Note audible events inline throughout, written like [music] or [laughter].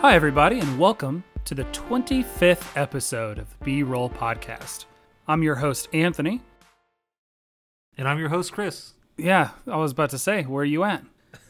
Hi, everybody, and welcome to the 25th episode of the B Roll Podcast. I'm your host, Anthony. And I'm your host, Chris. Yeah, I was about to say, where are you at?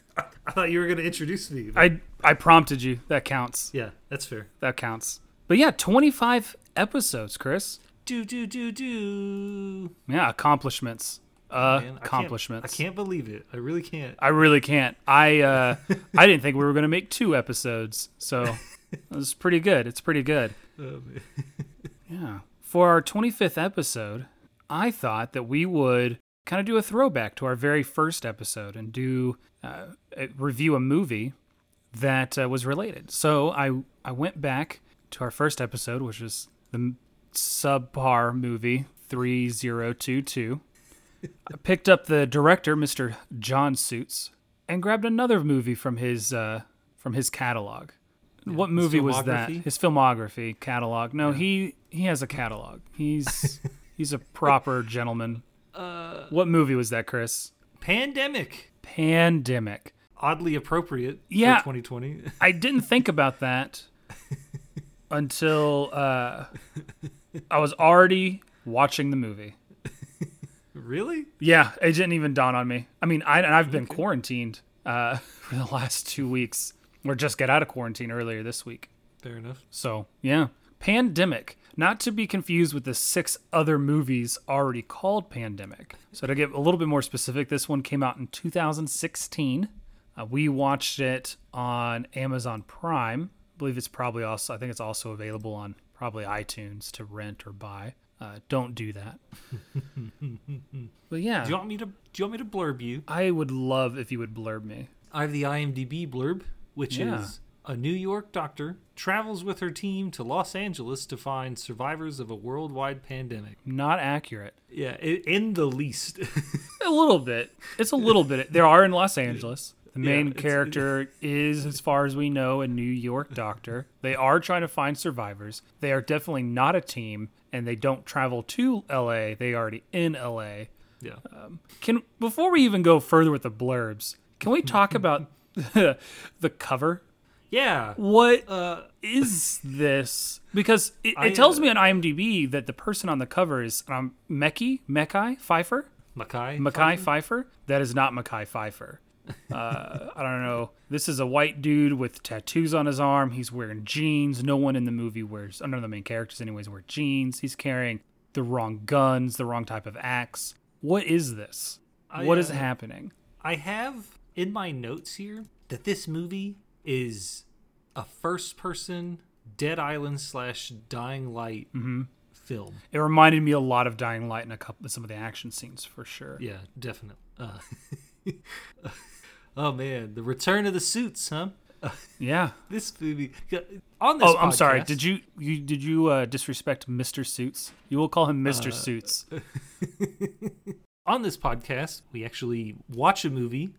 [laughs] I thought you were going to introduce me. but- I, I prompted you. That counts. yeah, that's fair. That counts. But yeah, 25 episodes, Chris. Do, do, do, do. Yeah, accomplishments. Man, I can't- accomplishments. I can't believe it. I really can't. I really can't. I uh, I didn't think we were going to make two episodes, so [laughs] it's pretty good. It's pretty good. Um, [laughs] Yeah. For our 25th episode, I thought that we would kind of do a throwback to our very first episode and do uh, review a movie that uh, was related. So I I went back to our first episode, which was the subpar movie 3022. I picked up the director, Mr. John Suits, and grabbed another movie from his uh, from his catalog. what movie was that? His filmography catalog. No, he he has a catalog. He's [laughs] he's a proper gentleman. uh, What movie was that, Chris? pandemic. Pandemic. Oddly appropriate Yeah. for 2020. I didn't think about that until uh, [laughs] I was already watching the movie. Really? Yeah, it didn't even dawn on me. I mean, I, and I've been quarantined uh, [laughs] for the last two weeks, or just get out of quarantine earlier this week. Fair enough. So, yeah. Pandemic. Not to be confused with the six other movies already called Pandemic. So, to get a little bit more specific, this one came out in 2016. Uh, we watched it on Amazon Prime. I believe it's probably also, I think it's also available on probably iTunes to rent or buy. Uh, don't do that. [laughs] but yeah, Do you want me to? Do you want me to blurb you? I would love if you would blurb me. I have the IMDb blurb, which Yeah. is a New York doctor travels with her team to Los Angeles to find survivors of a worldwide pandemic. Not accurate. Yeah, in the least. [laughs] A little bit. It's a little bit. They are in Los [laughs] Angeles. The main it's- character [laughs] is, as far as we know, a New York doctor. They are trying to find survivors. They are definitely not a team, and they don't travel to LA. They already in LA. yeah. Can before we even go further with the blurbs, can we talk [laughs] about [laughs] the cover? yeah. What Uh, is this? Because it, I, it tells uh, me on IMDb that the person on the cover is um, Mecky, Mekhi Phifer? Mekhi. Mekhi Phifer? That is not Mekhi Phifer. Uh, I don't know. This is a white dude with tattoos on his arm. He's wearing jeans. No one in the movie wears, none of the main characters, anyways, wear jeans. He's carrying the wrong guns, the wrong type of axe. What is this? I, what is uh, happening? I have in my notes here that this movie is a first person Dead Island slash Dying Light Mm-hmm. film. It reminded me a lot of Dying Light in a couple some of the action scenes for sure. Yeah, definitely. Uh, [laughs] oh man, the return of the suits, huh? [laughs] Yeah. This movie on this. Oh, I'm sorry. Did you you did you uh, disrespect Mr. Suits? You will call him Mr. Uh, Suits. [laughs] [laughs] on this podcast, we actually watch a movie,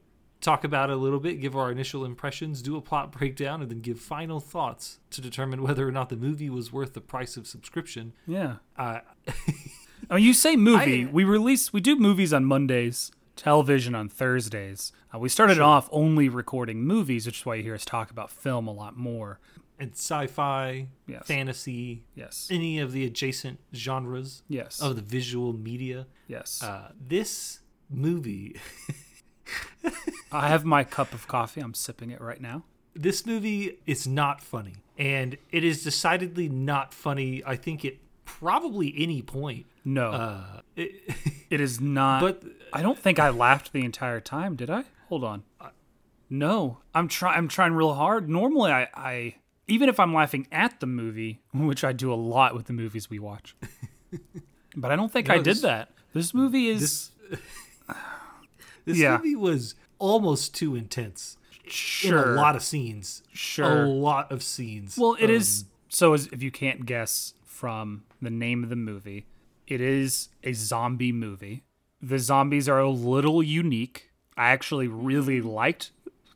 talk about it a little bit, give our initial impressions, do a plot breakdown, and then give final thoughts to determine whether or not the movie was worth the price of subscription. Yeah. Uh, I mean, you say movie. I- we release, we do movies on Mondays, television on Thursdays. Uh, we started off only recording movies, which is why you hear us talk about film a lot more. and sci-fi, Yes. fantasy, Yes. any of the adjacent genres Yes. of the visual media. yes. Uh, this movie, I have my cup of coffee. I'm sipping it right now. this movie is not funny, and it is decidedly not funny. I think at probably any point. No, Uh, it, it is not. but I don't think I laughed the entire time. Did I? Hold on. No, I'm trying. I'm trying real hard. Normally, I, I even if I'm laughing at the movie, [laughs] which I do a lot with the movies we watch, [laughs] but I don't think I did this- that. This movie is this [sighs] this Yeah. movie was almost too intense sure in a lot of scenes. Sure. a lot of scenes. Well, it Um, is so. As if you can't guess from the name of the movie, it is a zombie movie. The zombies are a little unique. I actually really mm-hmm. liked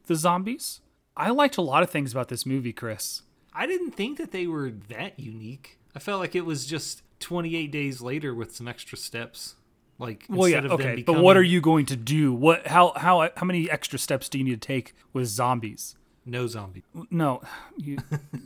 the zombies. I liked a lot of things about this movie, Chris. I didn't think that they were that unique. I felt like it was just 28 days later with some extra steps. Like Well, yeah, instead of them okay, but what are you going to do? What? How? How? How many extra steps do you need to take with zombies? no zombie. No, you,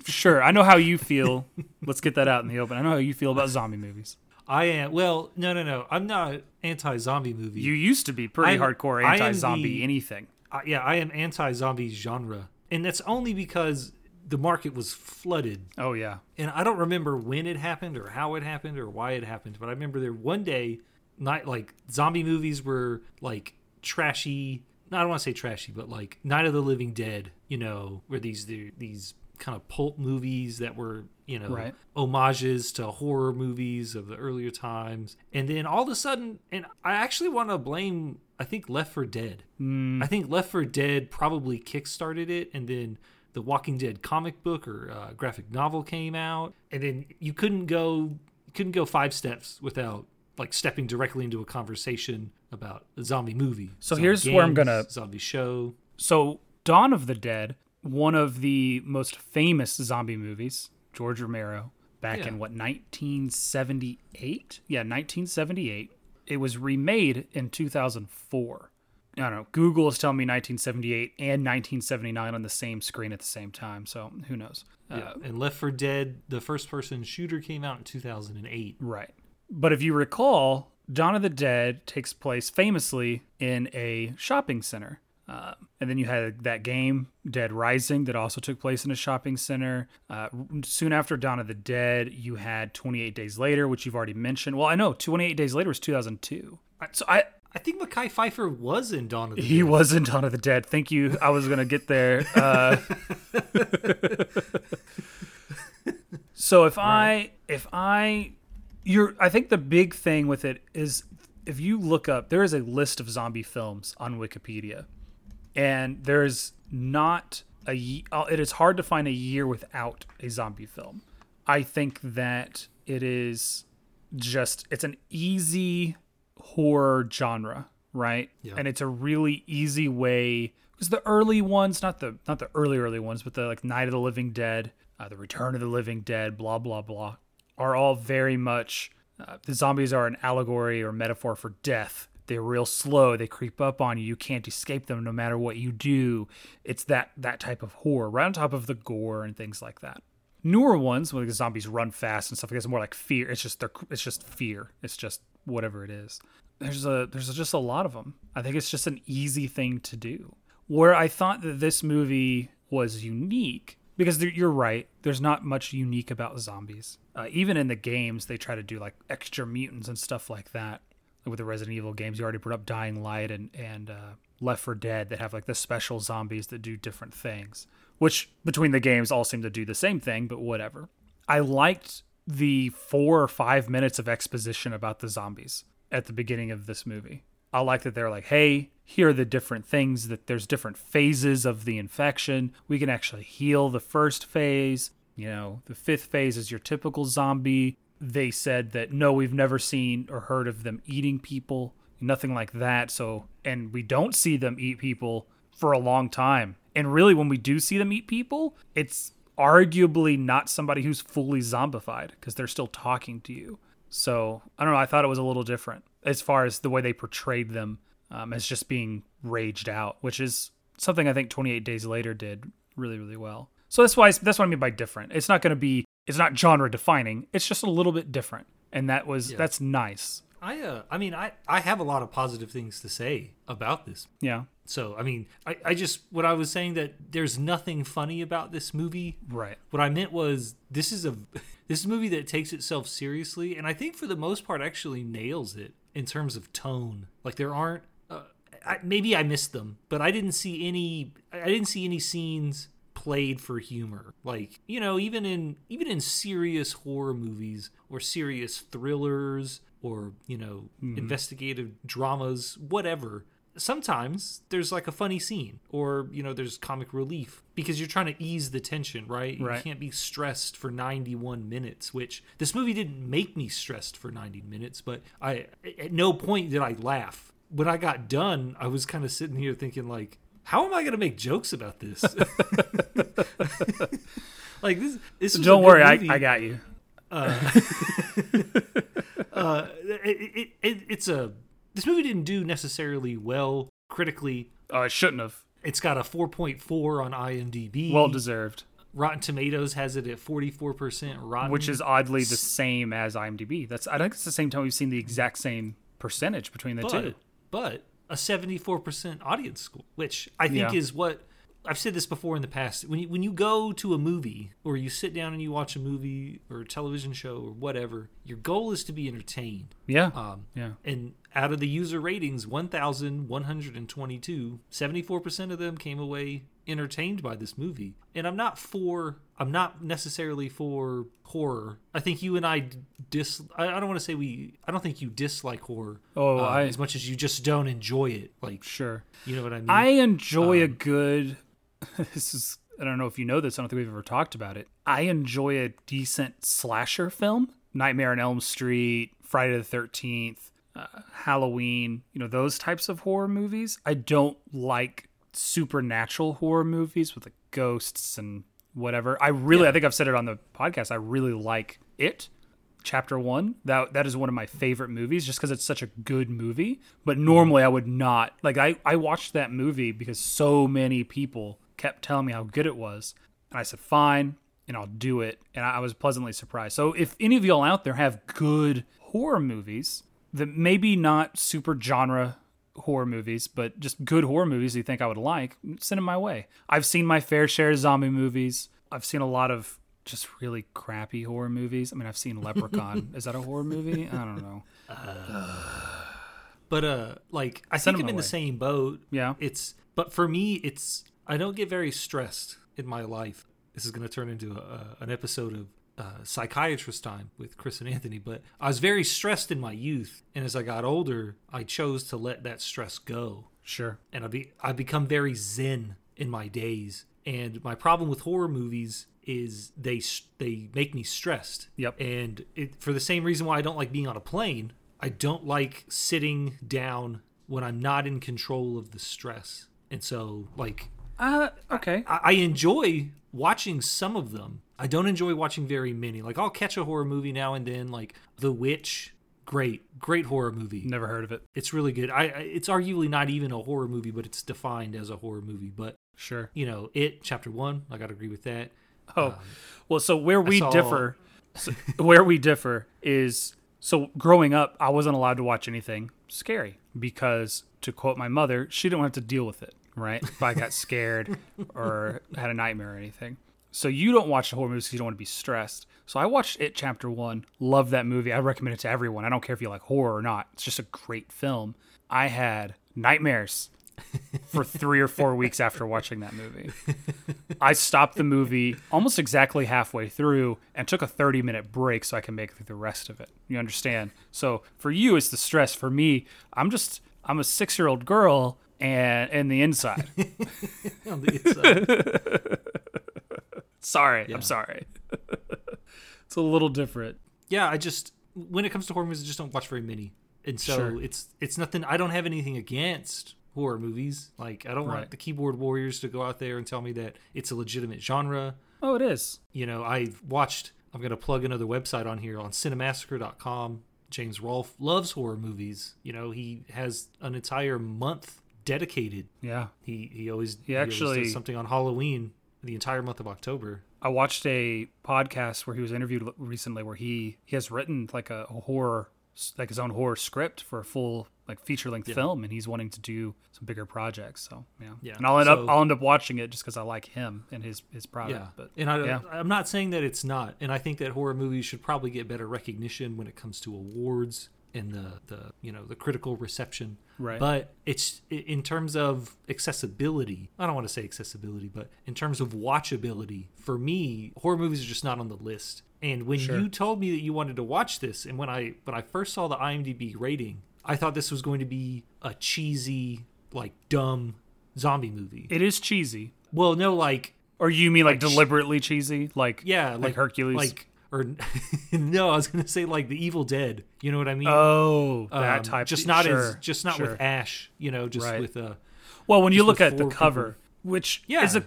sure. I know how you feel. [laughs] Let's get that out in the open. I know how you feel about zombie movies. I am well. No, no, no. I'm not anti-zombie movie. You used to be pretty I'm- hardcore anti-zombie the- anything. I, yeah, I am anti-zombie genre, and that's only because the market was flooded. Oh yeah, And I don't remember when it happened or how it happened or why it happened, but I remember there one day, night like zombie movies were like trashy. No, I don't want to say trashy, but like Night of the Living Dead. You know, where these these kind of pulp movies that were you know Right. homages to horror movies of the earlier times, and then all of a sudden, and I actually want to blame. I think Left 4 Dead. I think Left 4 Dead probably kickstarted it, and then the Walking Dead comic book or uh, graphic novel came out, and then you couldn't go couldn't go five steps without like stepping directly into a conversation about a zombie movie. So zombie here's where I'm gonna- zombie show. So, Dawn of the Dead, one of the most famous zombie movies, George Romero, back Yeah. in what 1978? Yeah, 1978. It was remade in 2004. I don't know. Google is telling me 1978 and 1979 on the same screen at the same time. So who knows? Yeah. Uh, and Left 4 Dead, the first person shooter came out in 2008. Right. But if you recall, Dawn of the Dead takes place famously in a shopping center. Uh, and then you had that game, Dead Rising, that also took place in a shopping center. Uh, soon after Dawn of the Dead, you had 28 Days Later, which you've already mentioned. Well, I know 28 Days Later was 2002. So I. I think Mekhi Phifer was in Dawn of the He Dead. He was in Dawn of the Dead. Thank you. I was gonna get there. Uh, [laughs] so if I if I you're I think the big thing with it is if you look up there is a list of zombie films on Wikipedia and there's not a uh, it is hard to find a year without a zombie film. I think that it is just it's an easy horror genre, right? Yeah. And it's a really easy way because the early ones, not the not the early early ones, but the like Night of the Living Dead, uh, the Return of the Living Dead, blah blah blah, are all very much uh, the zombies are an allegory or metaphor for death. They're real slow. They creep up on you. You can't escape them no matter what you do. It's that that type of horror, right on top of the gore and things like that. Newer ones, where the zombies run fast and stuff like it's more like fear. It's just it's just fear. It's just whatever it is. There's a there's just a lot of them. I think it's just an easy thing to do. Where I thought that this movie was unique because you're right. There's not much unique about zombies. Uh, even in the games, they try to do like extra mutants and stuff like that. With the Resident Evil games, you already brought up Dying Light and and uh, Left 4 Dead that have like the special zombies that do different things. Which between the games all seem to do the same thing, but whatever. I liked the four or five minutes of exposition about the zombies at the beginning of this movie. I like that they're like, hey, here are the different things that there's different phases of the infection. We can actually heal the first phase. You know, the fifth phase is your typical zombie. They said that no, we've never seen or heard of them eating people, nothing like that. So, and we don't see them eat people for a long time. And really, when we do see them eat people, it's arguably not somebody who's fully zombified because they're still talking to you. So I don't know. I thought it was a little different as far as the way they portrayed them um, as just being raged out, which is something I think 28 Days Later did really, really well. So that's why that's what I mean by different. It's not going to be. It's not genre defining. It's just a little bit different, and that was that's nice. I uh, I mean, I I have a lot of positive things to say about this. Yeah. So I mean, I I just what I was saying that there's nothing funny about this movie. Right. What I meant was this is a [laughs] this is a movie that takes itself seriously, and I think for the most part actually nails it in terms of tone. Like there aren't uh, I, maybe I missed them, but I didn't see any I didn't see any scenes played for humor. Like you know, even in even in serious horror movies or serious thrillers or you know mm-hmm. investigative dramas, whatever sometimes there's like a funny scene or you know there's comic relief because you're trying to ease the tension right? You can't be stressed for 91 minutes which this movie didn't make me stressed for 90 minutes but i at no point did i laugh. When i got done i was kind of sitting here thinking like how am i going to make jokes about this [laughs] like this this Don't worry, I. I got you. uh, [laughs] it, it, it, it's a this movie didn't do necessarily well critically Oh, it shouldn't have. It's got a 4.4 on IMDb. Well deserved. Rotten Tomatoes has it at 44% rotten. Which is oddly the same as IMDb. That's I think it's the same time we've seen the exact same percentage between the but, two. but a 74% audience score, which I think Yeah. is what I've said this before in the past. When you, when you go to a movie or you sit down and you watch a movie or a television show or whatever, your goal is to be entertained. Yeah. Um, yeah. and out of the user ratings, 1,122, 74% of them came away entertained by this movie. And I'm not for, I'm not necessarily for horror. I think you and I dis, I, I don't want to say we, I don't think you dislike horror Oh, uh, I- as much as you just don't enjoy it. Like, Sure. you know what I mean? I enjoy a Um, good. [laughs] This is. I don't know if you know this. I don't think we've ever talked about it. I enjoy a decent slasher film. Nightmare on Elm Street, Friday the Thirteenth, uh, Halloween. You know those types of horror movies. I don't like supernatural horror movies with like ghosts and whatever. I really. I think I've said it on the podcast. I really like it chapter one that that is one of my favorite movies just because it's such a good movie but normally i would not like i i watched that movie because so many people kept telling me how good it was and i said fine and i'll do it and i, I was pleasantly surprised so if any of y'all out there have good horror movies that maybe not super genre horror movies, but just good horror movies you think I would like, send them my way. I've seen my fair share of zombie movies. I've seen a lot of just really crappy horror movies. I mean, I've seen [laughs] Leprechaun. Is that a horror movie? I don't know. but, uh, like, I Send think I'm in my the same boat. Yeah. It's, but for me, it's, I don't get very stressed in my life. This is going to turn into a, an episode of uh, psychiatrist time with Chris and Anthony, but I was very stressed in my youth. And as I got older, I chose to let that stress go. Sure. and I be I become very zen in my days. And my problem with horror movies is they they make me stressed. Yep. And it, for the same reason why I don't like being on a plane, I don't like sitting down when I'm not in control of the stress. And so, like, Uh, okay. I, I enjoy watching some of them. I don't enjoy watching very many. Like, I'll catch a horror movie now and then, like The Witch. Great, great horror movie. Never heard of it. It's really good. I, it's arguably not even a horror movie, but it's defined as a horror movie. But Sure. you know, it chapter one, I gotta agree with that. Oh, um, well, so where we saw- differ, so where we differ is so growing up, I wasn't allowed to watch anything scary because, to quote my mother, she didn't have to deal with it, right? If I got scared [laughs] or had a nightmare or anything. So you don't watch the horror movies because you don't want to be stressed. So I watched it chapter one, love that movie. I recommend it to everyone. I don't care if you like horror or not. It's just a great film. I had nightmares [laughs] for three or four weeks after watching that movie. I stopped the movie almost exactly halfway through and took a 30 minute break so I can make through the rest of it. You understand? So for you, it's the stress. For me, I'm just, I'm a six year old girl and in the inside. [laughs] On the inside. [laughs] sorry. Yeah. I'm sorry. [laughs] it's a little different. yeah, I just when it comes to horror movies, I just don't watch very many, and so Sure. it's it's nothing. I don't have anything against horror movies. Like I don't want the keyboard warriors to go out there and tell me that it's a legitimate genre. Oh, it is. you know, I've watched, I'm going to plug another website on here on cinemassacre.com. James Rolfe loves horror movies. You know, he has an entire month dedicated. Yeah. He he always He always actually- does something on Halloween the entire month of October. I watched a podcast where he was interviewed recently where he he has written like a horror like his own horror script for a full like feature length film and he's wanting to do some bigger projects so yeah. Yeah, and I'll end up I'll end up watching it just because I like him and his his product Yeah, but and I, yeah. I'm not saying that it's not, and I think that horror movies should probably get better recognition when it comes to awards and the the you know the critical reception. Right. But it's in terms of accessibility. I don't want to say accessibility, but in terms of watchability, for me, horror movies are just not on the list. And when Sure. you told me that you wanted to watch this, and when I when I first saw the IMDb rating, I thought this was going to be a cheesy, like dumb zombie movie. it is cheesy well, no, like or you mean like, Like deliberately cheesy like yeah, like, like, Hercules like or [laughs] no, I was gonna say like the Evil Dead. You know what I mean? oh that Um, type just not sure, as just not sure. with Ash. You know, just Right. with uh Well, when you look at the cover, which Yeah. is a,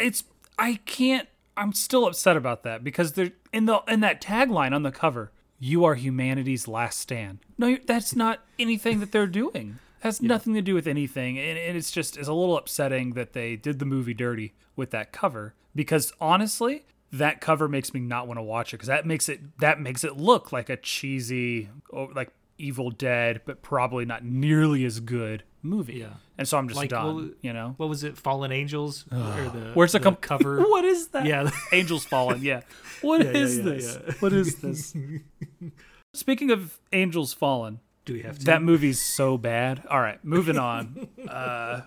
it's I can't. I'm still upset about that because they're in the in that tagline on the cover. You are humanity's last stand. No, that's not anything that they're doing. has nothing to do with anything, and, and it's just it's a little upsetting that they did the movie dirty with that cover because honestly, that cover makes me not want to watch it because that makes it that makes it look like a cheesy, oh, like Evil Dead, but probably not nearly as good movie. Yeah. and so I'm just Like, done. you know, What was it? Fallen Angels? or the, where's the, com- [laughs] cover? what is that? Yeah. [laughs] Angels Fallen. Yeah. [laughs] What Yeah, is yeah, this? yeah. What is this? Speaking of Angels Fallen, Do we have to? that movie's so bad. All right, moving on. Uh,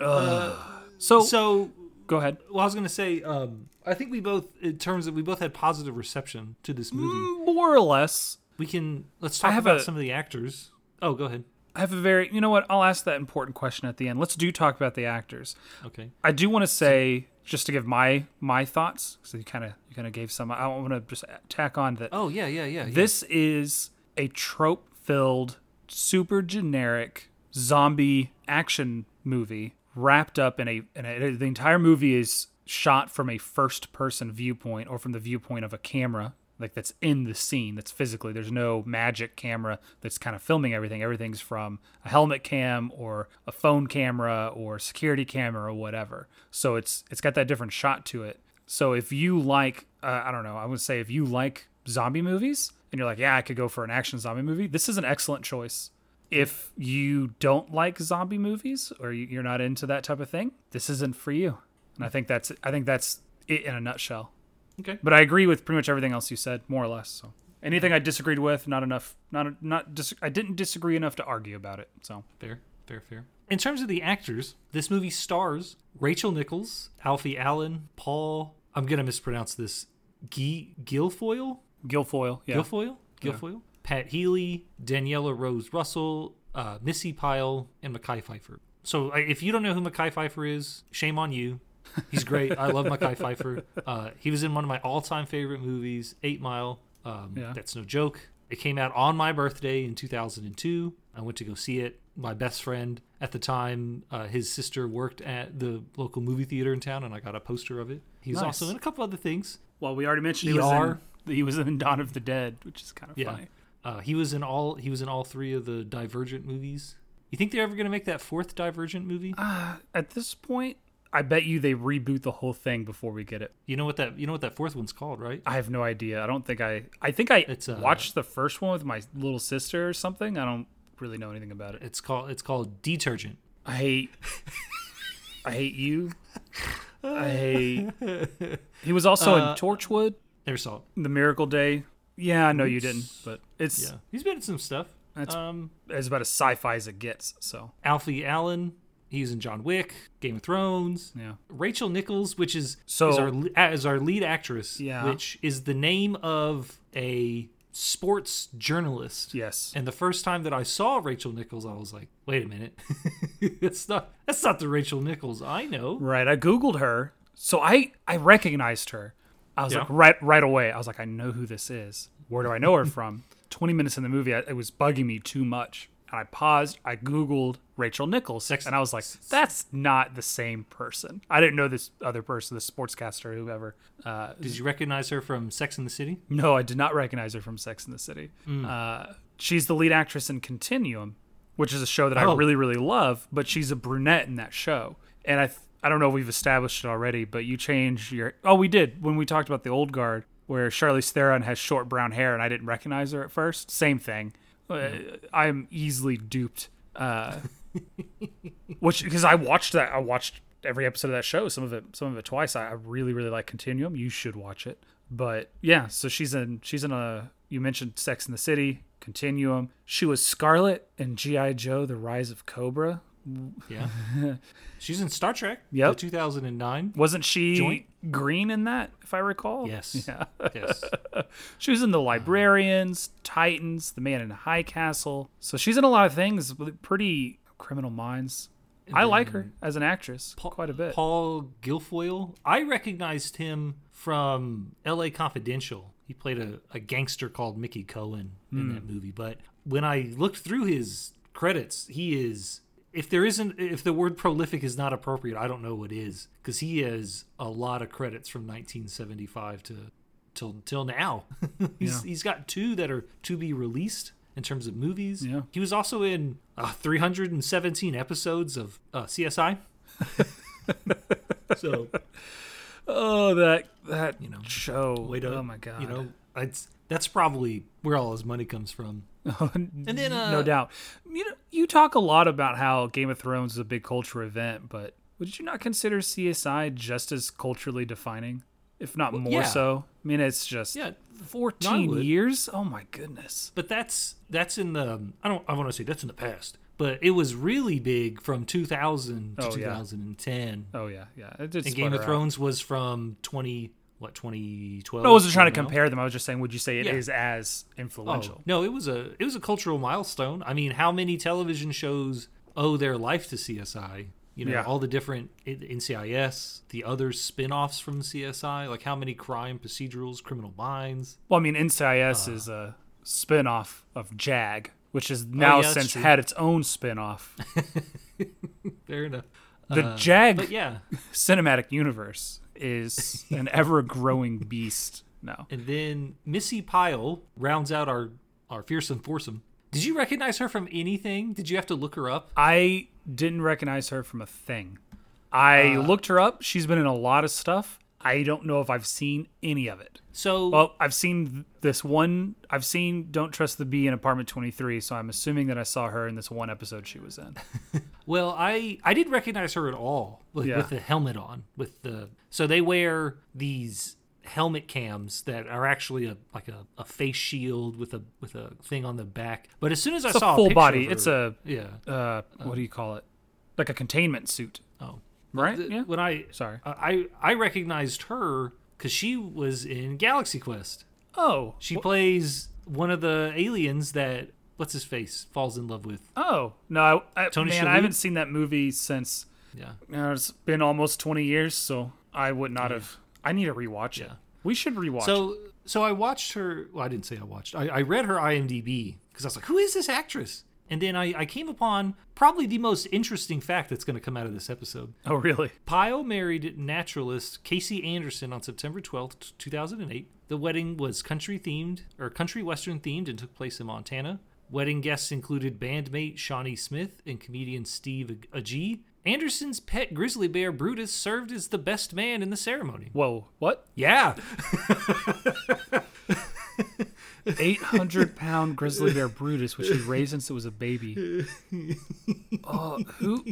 ugh. so, so go ahead. well, I was gonna say, um, I think we both, in terms of we both had positive reception to this movie. Mm, more or less, We can let's talk about a- some of the actors. Oh, go ahead. I have a very. You know what? I'll ask that important question at the end. Let's do talk about the actors. Okay. I do want to say just to give my my thoughts. So you kind of you kind of gave some. I want to just tack on that. Oh yeah, yeah, yeah. yeah. This is a trope filled, super generic zombie action movie wrapped up in a, in a. The entire movie is shot from a first person viewpoint or from the viewpoint of a camera. Like that's in the scene, that's physically. There's no magic camera that's kind of filming everything. Everything's from a helmet cam or a phone camera or security camera or whatever. So it's it's got that different shot to it. So if you like, uh, I don't know, I would say if you like zombie movies and you're like, yeah, I could go for an action zombie movie, this is an excellent choice. If you don't like zombie movies or you- you're not into that type of thing, this isn't for you. And I think that's I think that's it in a nutshell. okay. But I agree with pretty much everything else you said, more or less. So anything I disagreed with, not enough, not not dis- I didn't disagree enough to argue about it. So Fair, fair, fair. In terms of the actors, this movie stars Rachel Nichols, Alfie Allen, Paul. I'm gonna mispronounce this. Guy Guilfoyle. Guilfoyle, yeah, Guilfoyle. Guilfoyle. Pat Healy, Daniela Rose Russell, uh, Missi Pyle, and Mekhi Phifer. So if you don't know who Mekhi Phifer is, shame on you. He's great. I love Mekhi Phifer. Uh, he was in one of my all-time favorite movies, Eight Mile. Um, Yeah. That's no joke. It came out on my birthday in 2002. I went to go see it. My best friend at the time, uh, his sister worked at the local movie theater in town, and I got a poster of it. He's Nice. also in a couple other things. Well, we already mentioned he was ER. in he was in Dawn of the Dead, which is kind of Yeah. funny. Uh, he was in all he was in all three of the Divergent movies. You think they're ever going to make that fourth Divergent movie? Uh, at this point, I bet you they reboot the whole thing before we get it. You know what that you know what that fourth one's called, right? I have no idea. I don't think I. I think I It's, uh, watched the first one with my little sister or something. I don't really know anything about it. It's called it's called Detergent. I hate. I hate you. I hate. He was also Uh, in Torchwood, Never saw it. The Miracle Day. Yeah, I know you didn't, but it's Yeah, he's been in some stuff. That's- um, it's about as sci-fi as it gets. So Alfie Allen. He's in John Wick, Game of Thrones. yeah, Rachel Nichols, which is So- is our as our lead actress, Yeah. which is the name of a sports journalist. yes, And the first time that I saw Rachel Nichols, I was like, "Wait a minute, [laughs] that's not that's not the Rachel Nichols I know." right. I googled her, so I I recognized her. I was Yeah. like right right away. I was like, I know who this is. Where do I know her [laughs] from? Twenty minutes in the movie, it was bugging me too much. And I paused. I googled Rachel Nichols, and I was like, "That's not the same person." I didn't know this other person, the sportscaster, whoever. Uh, Did you recognize her from Sex in the City? No, I did not recognize her from Sex in the City. Mm. Uh, she's the lead actress in Continuum, which is a show that I Oh. really, really love. But she's a brunette in that show, and I, th- I don't know if we've established it already, but you change your. Oh, we did when we talked about the Old Guard, where Charlize Theron has short brown hair, and I didn't recognize her at first. Same thing. Uh, I'm easily duped. Uh, [laughs] which because I watched that, I watched every episode of that show. Some of it, some of it twice. I, I really, really like Continuum. You should watch it. But yeah, so she's in she's in a you mentioned Sex in the City, Continuum. She was Scarlett in GI Joe: The Rise of Cobra. Yeah, [laughs] she's in Star Trek. Yep. 2009. Wasn't she Joint? green in that, if I recall? Yes. [laughs] Yeah. Yes, [laughs] She was in The Librarians, Titans, The Man in High Castle. So she's in a lot of things pretty criminal minds. I like her as an actress quite a bit. Paul Guilfoyle. I recognized him from L.A. Confidential. He played a, a gangster called Mickey Cohen in Hmm. that movie. But when I looked through his credits, he is. If there isn't, if the word prolific is not appropriate, I don't know what is, because he has a lot of credits from 1975 to till till now. [laughs] he's Yeah. he's got two that are to be released. in terms of movies. Yeah. He was also in uh, 317 episodes of uh, CSI. [laughs] so Oh, that that You know, show. wait oh my god. you know it's that's probably where all his money comes from. [laughs] and then, uh, no doubt. You know, you talk a lot about how Game of Thrones is a big culture event, but would you not consider CSI just as culturally defining, if not more yeah. so? I mean, it's just Yeah, fourteen years. Oh my goodness. but that's that's in the I don't I want to say that's in the past, but it was really big from 2000 to Oh, yeah. 2010. Oh yeah, yeah. It did And Game of out. Thrones was from 20 what 2012. I wasn't trying to now. compare them. I was just saying, would you say it is Yeah. as influential? Oh, no, it was a it was a cultural milestone. I mean, how many television shows owe their life to CSI? You know, Yeah. all the different NCIS, the other spin-offs from CSI, like how many crime procedurals, criminal minds. Well, I mean, NCIS is a spin-off of JAG, which has now Oh, yeah, since had its own spin-off. [laughs] Fair enough. The Uh, JAG But yeah, [laughs] cinematic universe is [laughs] an ever-growing beast now. and then Missi Pyle rounds out our our fearsome foursome. Did you recognize her from anything? Did you have to look her up? I didn't recognize her from a thing. I Uh. looked her up. She's been in a lot of stuff. I don't know if I've seen any of it. So Well, I've seen this one. I've seen Don't Trust the Bee in Apartment 23, so I'm assuming that I saw her in this one episode she was in. [laughs] Well, I I didn't recognize her at all like, Yeah. with the helmet on. With the so they wear these helmet cams that are actually a like a, a face shield with a with a thing on the back. But as soon as I It's a saw full body. of It's a yeah. uh, what do you call it? Like a containment suit, Oh, right? Th- Yeah. when I Sorry. I I recognized her because she was in Galaxy Quest. Oh, She plays one of the aliens that what's his face falls in love with. oh no! I, I, Tony man, I haven't seen that movie since Yeah. uh, it's been almost 20 years, so I would not have. I need to rewatch it. We should rewatch. it. So so I watched her. Well, I didn't say I watched. I, I read her IMDb because I was like, who is this actress? And then I, I came upon probably the most interesting fact that's going to come out of this episode. Oh, really? Pyle married naturalist Casey Anderson on September 12th, 2008. The wedding was country themed or country western themed and took place in Montana. Wedding guests included bandmate Shawnee Smith and comedian Steve Agee. Anderson's pet grizzly bear Brutus served as the best man in the ceremony. Whoa, what? Yeah. [laughs] 800 pound grizzly bear Brutus, which he raised since it was a baby. Oh, [laughs] who?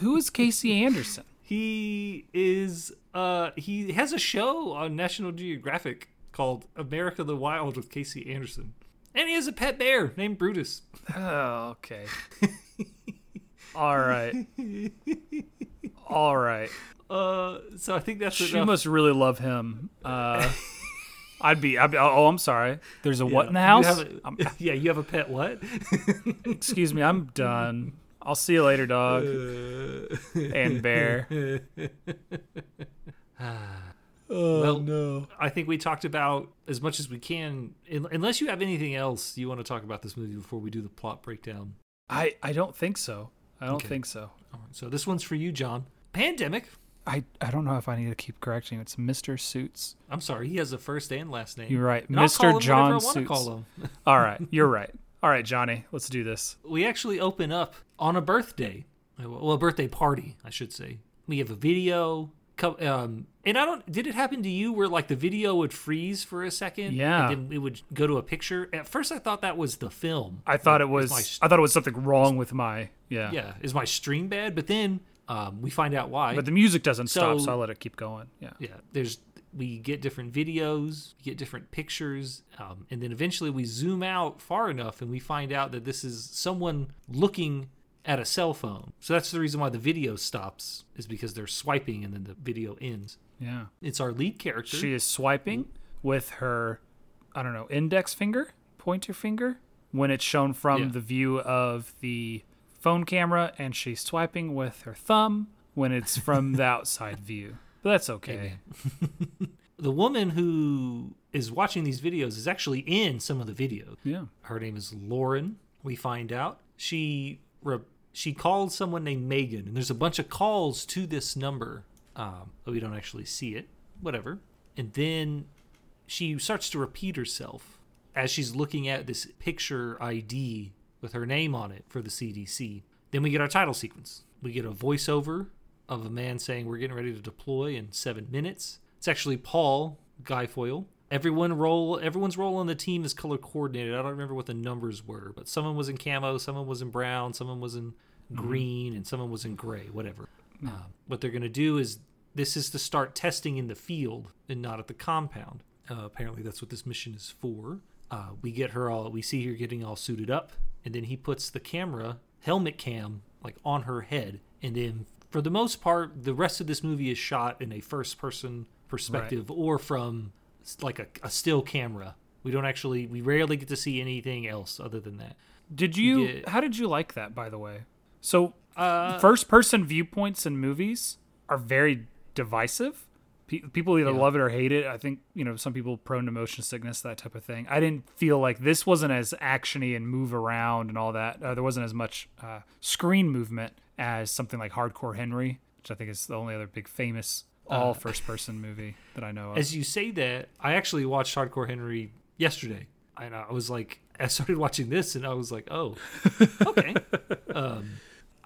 Who is Casey Anderson? He is uh he has a show on National Geographic called America the Wild with Casey Anderson. And he has a pet bear named Brutus. Oh, okay. [laughs] All right. All right. Uh so I think that's She enough. must really love him. Uh, I'd be, I'd be. Oh, oh I'm sorry. There's a what in the house? have a- [laughs] I'm- [laughs] yeah, you have a pet what? [laughs] excuse me. I'm done. I'll see you later, dog uh. and bear. [sighs] [sighs] Oh Well, no. I think we talked about as much as we can un- unless you have anything else you want to talk about this movie before we do the plot breakdown. I, I don't think so. I don't Okay. think so. All right, so this one's for you, John. Pandemic. I, I don't know if I need to keep correcting. It's Mr. Suits. I'm sorry, he has a first and last name. You're right. And I'll call Mr. him John Suits. call him. [laughs] All right. You're right. All right, Johnny. Let's do this. we actually open up on a birthday well a birthday party i should say we have a video um and i don't did it happen to you where like the video would freeze for a second Yeah. and then it would go to a picture at first i thought that was the film I thought it was. my I thought it was something wrong with my. Yeah. yeah is my stream bad but then um we find out why But the music doesn't stop, So- so I let it keep going. Yeah. yeah there's we get different videos we get different pictures um, and then eventually we zoom out far enough and we find out that this is someone looking at a cell phone so that's the reason why the video stops is because they're swiping and then the video ends Yeah. it's our lead character She is swiping with her, I don't know, index finger, pointer finger, when it's shown from Yeah. the view of the phone camera, and she's swiping with her thumb when it's from the [laughs] outside view. But that's okay. [laughs] the woman who is watching these videos is actually in some of the videos Yeah. her name is Lauren. We find out she re- she called someone named Megan, and there's a bunch of calls to this number, um, but we don't actually see it. Whatever. And then she starts to repeat herself as she's looking at this picture ID with her name on it for the CDC. Then we get our title sequence. We get a voiceover of a man saying we're getting ready to deploy in seven minutes. It's actually Paul Guilfoyle. Everyone roll. Everyone's role on the team is color coordinated. I don't remember what the numbers were, but someone was in camo, someone was in brown, someone was in green, and someone was in gray. Whatever. Uh, what they're going to do is this is to start testing in the field and not at the compound. Uh, apparently, that's what this mission is for. Uh, we get her all. We see her getting all suited up, and then he puts the camera helmet cam like on her head, and then for the most part, the rest of this movie is shot in a first person perspective or from like a, a still camera. We don't actually. We rarely get to see anything else other than that. Did you? Yeah. How did you like that? By the way, so Uh, first person viewpoints in movies are very divisive. Pe- people either Yeah. love it or hate it. I think you know some people prone to motion sickness, that type of thing. I didn't feel like this wasn't as actiony and move around and all that. Uh, there wasn't as much uh, screen movement as something like Hardcore Henry, which I think is the only other big famous all first person movie that I know of. As you say that, I actually watched Hardcore Henry yesterday, and I was like, [laughs] I started watching this, and I was like, oh, okay. [laughs] um,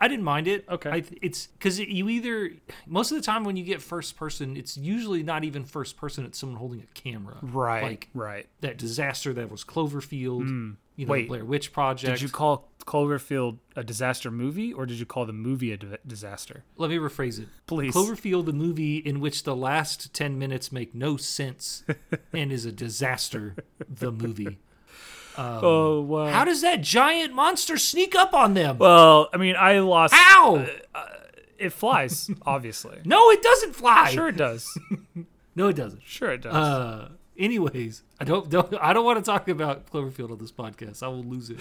I didn't mind it. Okay. I, it's because you either most of the time when you get first person, it's usually not even first person; it's someone holding a camera. right, Like right. that disaster that was Cloverfield. Hmm. You know, Wait, Blair Witch Project. Did you call Cloverfield a disaster movie, or did you call the movie a disaster? Let me rephrase it. Please. Cloverfield, the movie in which the last 10 minutes make no sense [laughs] and is a disaster, the movie. Oh wow. How does that giant monster sneak up on them? well, I mean, I lost. How? It flies, [laughs] obviously. No, it doesn't fly. Sure, it does. [laughs] No, it doesn't. Sure, it does. Uh, anyways, I don't, don't I don't want to talk about Cloverfield on this podcast. I will lose it.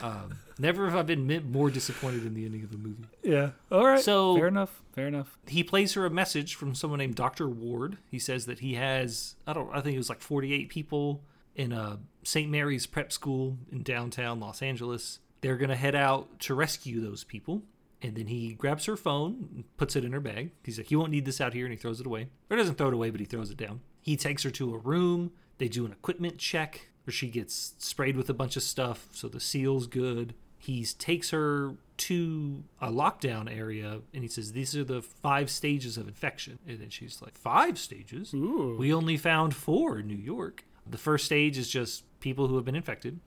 Um, never have I been more disappointed in the ending of the movie. yeah. All right. so- fair enough. Fair enough. he plays her a message from someone named Dr. Ward. He says that he has I don't I think it was like 48 people in a St. Mary's prep school in downtown Los Angeles. They're going to head out to rescue those people. And then he grabs her phone and puts it in her bag. He's like, You won't need this out here. And he throws it away. Or doesn't throw it away, but he throws it down. He takes her to a room. They do an equipment check where she gets sprayed with a bunch of stuff. So the seal's good. He takes her to a lockdown area and he says, These are the five stages of infection. And then she's like, Five stages? Ooh. We only found four in New York. The first stage is just people who have been infected.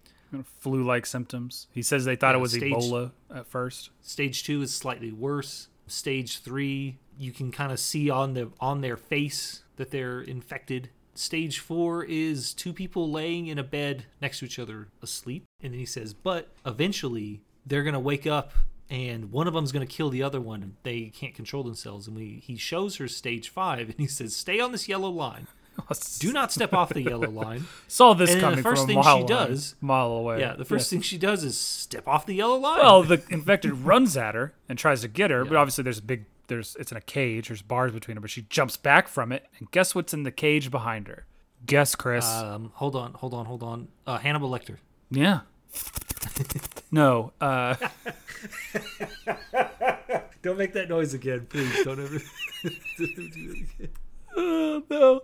Flu-like symptoms. He says they thought Yeah, it was stage- Ebola at first. Stage two is slightly worse. Stage three, you can kind of see on the on their face that they're infected. Stage four is two people laying in a bed next to each other asleep. And then he says, but eventually they're gonna wake up and one of them's gonna kill the other one they can't control themselves. And we he shows her stage five and he says, Stay on this yellow line. Do not step off the yellow line. [laughs] saw this and then the coming first from a thing mile she line- does- mile away. Yeah, the first thing she does is step off the yellow line. Well, the [laughs] infected runs at her and tries to get her, but obviously there's a big there's it's in a cage. There's bars between her, but she jumps back from it, and guess what's in the cage behind her? Guess, Chris. Um, hold on, hold on, hold on. Uh, Hannibal Lecter. yeah. [laughs] no. Uh, Don't make that noise again, please. Don't ever. Oh, [laughs] no.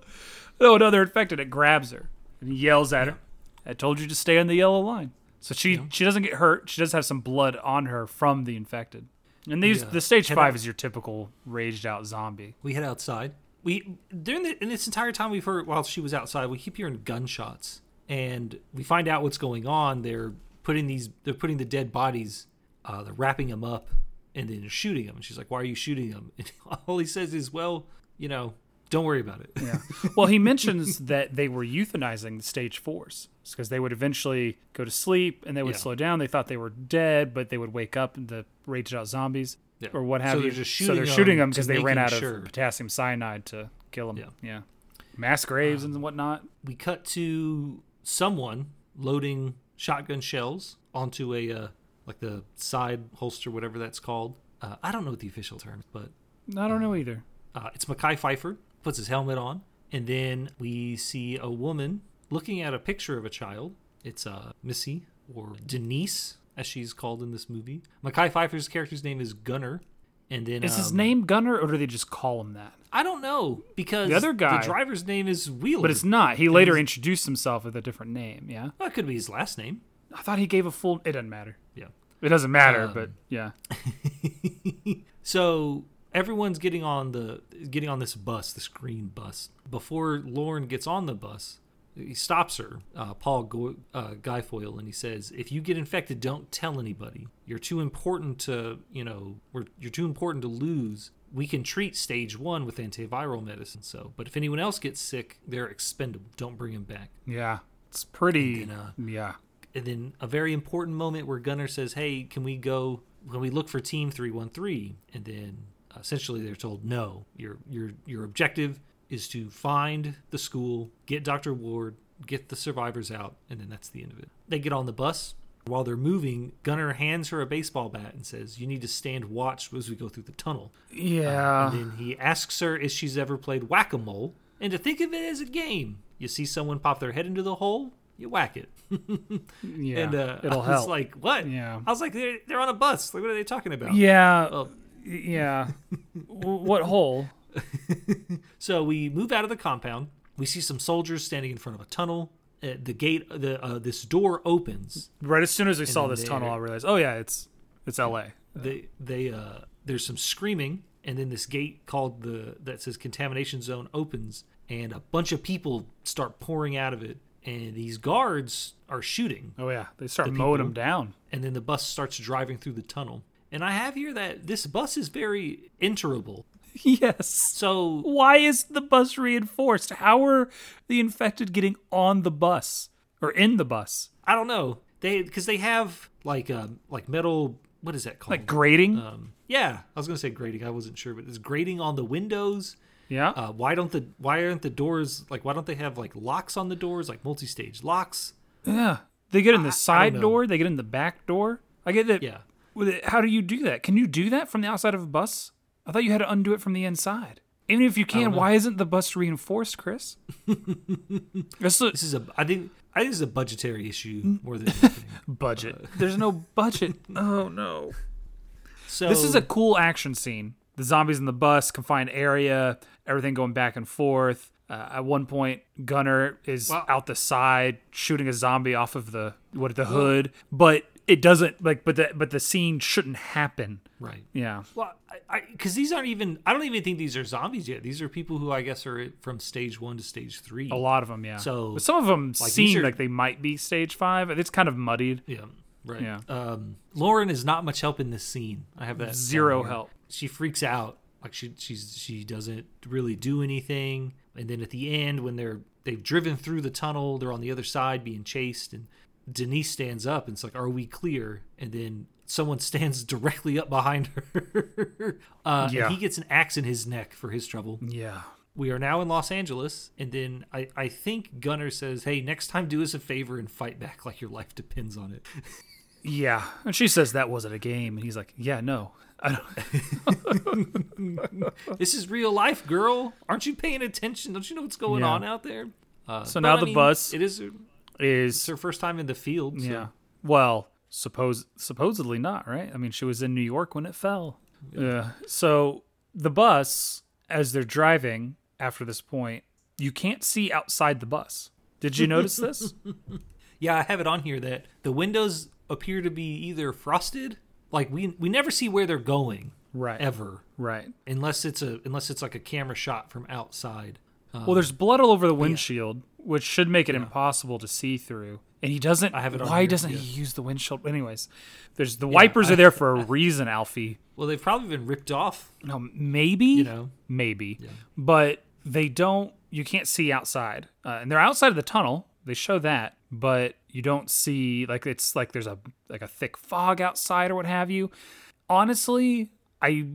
No, another infected. It grabs her and yells at her. I told you to stay on the yellow line. So she she doesn't get hurt. She does have some blood on her from the infected. And these Yeah. the stage Head five out. is your typical raged out zombie. we head outside. We during the in this entire time we've heard while she was outside, we keep hearing gunshots, and we find out what's going on. They're putting these. They're putting the dead bodies. Uh, they're wrapping them up, and then shooting them. And she's like, "Why are you shooting them?" [laughs] And all he says is, "Well, you know, don't worry about it." Yeah. [laughs] Well, he mentions that they were euthanizing the stage fours because they would eventually go to sleep and they would Yeah. slow down. They thought they were dead, but they would wake up and the raged out zombies Yeah. or what So have they're you. just so they're shooting them because they ran out sure. of potassium cyanide to kill them. Yeah. Yeah. Mass graves and whatnot. we cut to someone loading shotgun shells onto a uh, like the side holster, whatever that's called. Uh, I don't know what the official term, is, but I don't know either. uh, it's Mekhi Phifer puts his helmet on, and then we see a woman looking at a picture of a child. It's uh, Missi or Denise, as she's called in this movie. Mekhi Phifer's character's name is Gunner, and then Is his um, name Gunner or do they just call him that? I don't know because The other guy- the driver's name is Wheeler, But it's not. He later introduced himself with a different name. Yeah. well, it could be his last name. I thought he gave a full. It doesn't matter. Yeah. It doesn't matter, Um, but yeah. [laughs] So everyone's getting on the getting on this bus, this green bus. Before Lauren gets on the bus, he stops her, uh, Paul Go- uh, Guilfoyle, and he says, "If you get infected, don't tell anybody. You're too important to, you know, we're, you're too important to lose. We can treat stage one with antiviral medicine. So, but if anyone else gets sick, they're expendable. Don't bring them back." Yeah. It's pretty. And then, uh, yeah. and then a very important moment where Gunner says, "Hey, can we go? Can we look for Team 313?" And then essentially they're told, "No. Your your your objective is to find the school, get Dr. Ward, get the survivors out, and then that's the end of it." They get on the bus. While they're moving, Gunner hands her a baseball bat and says, "You need to stand watch as we go through the tunnel." Yeah. And then he asks her if she's ever played whack a mole, and to think of it as a game. You see someone pop their head into the hole, you whack it. [laughs] yeah. and uh, It'll I was help. like, what? Yeah. I was like, they're, they're on a bus. Like, what are they talking about? yeah. Oh. Yeah. [laughs] What hole? [laughs] So we move out of the compound. We see some soldiers standing in front of a tunnel. Uh, the gate, the uh, this door opens. Right as soon as we saw this tunnel, I realized, oh yeah, it's it's L.A. They they uh, there's some screaming, and then this gate called the that says contamination zone opens, and a bunch of people start pouring out of it, and these guards are shooting. Oh yeah, they start The mowing people- them down. and then the bus starts driving through the tunnel. And I have here that this bus is very enterable. [laughs] yes. So Why is the bus reinforced? How are the infected getting on the bus or in the bus? I don't know. They because they have like um like metal what is that called? Like grating? um yeah, I was gonna say grating. I wasn't sure, but it's grating on the windows. yeah. Uh, why don't the why aren't the doors like why don't they have like locks on the doors like multi-stage locks? yeah. They get in the I side don't door. They get in the back door. I get that. Yeah. How do you do that? Can you do that from the outside of a bus? I thought you had to undo it from the inside. Even if you can, why isn't the bus reinforced, Chris? [laughs] This is This is a I think I think this is a budgetary issue more than [laughs] budget. There's no [laughs] budget. oh no. So This is a cool action scene. The zombies in the bus, confined area, everything going back and forth. Uh, at one point, Gunner is out the side shooting a zombie off of the what the hood, but it doesn't like. But the but the scene shouldn't happen. right. Yeah, Well, I because these aren't even. I don't even think these are zombies yet. These are people who I guess are from stage one to stage three. a lot of them. Yeah. So, but some of them like, seem are- like they might be stage five. It's kind of muddied. Yeah. Right. Yeah. Um, Lauren is not much help in this scene. I have that Zero help. She freaks out. Like she she's she doesn't really do anything. And then at the end, when they're they've driven through the tunnel, they're on the other side being chased, and Denise stands up and it's like, "Are we clear?" And then someone [laughs] stands directly up behind her. [laughs] uh, Yeah. And he gets an axe in his neck for his trouble. Yeah. We are now in Los Angeles, and then I, I think Gunner says, "Hey, next time do us a favor and fight back like your life depends on it." [laughs] Yeah. And she says that wasn't a game, and he's like, Yeah, no. I don't. this is real life, girl. Aren't you paying attention? Don't you know what's going Yeah. on out there? Uh, So now I the mean, bus It is. Is It's her first time in the field. So. Yeah. Well, suppose supposedly not, right? I mean, she was in New York when it fell. Yeah. So the bus, as they're driving after this point, you can't see outside the bus. Did you notice this? [laughs] Yeah, I have it on here that the windows appear to be either frosted, like we we never see where they're going Right. ever, Right. unless it's a unless it's like a camera shot from outside. Um, Well, there's blood all over the windshield, which should make it impossible to see through. And he doesn't. I have it why doesn't yeah. he use the windshield? Anyways, there's the wipers I- are there [laughs] for a reason, Alfie. well, they've probably been ripped off. No, maybe. You know, maybe but they don't you can't see outside uh, and they're outside of the tunnel they show that but you don't see like it's like there's a like a thick fog outside or what have you honestly i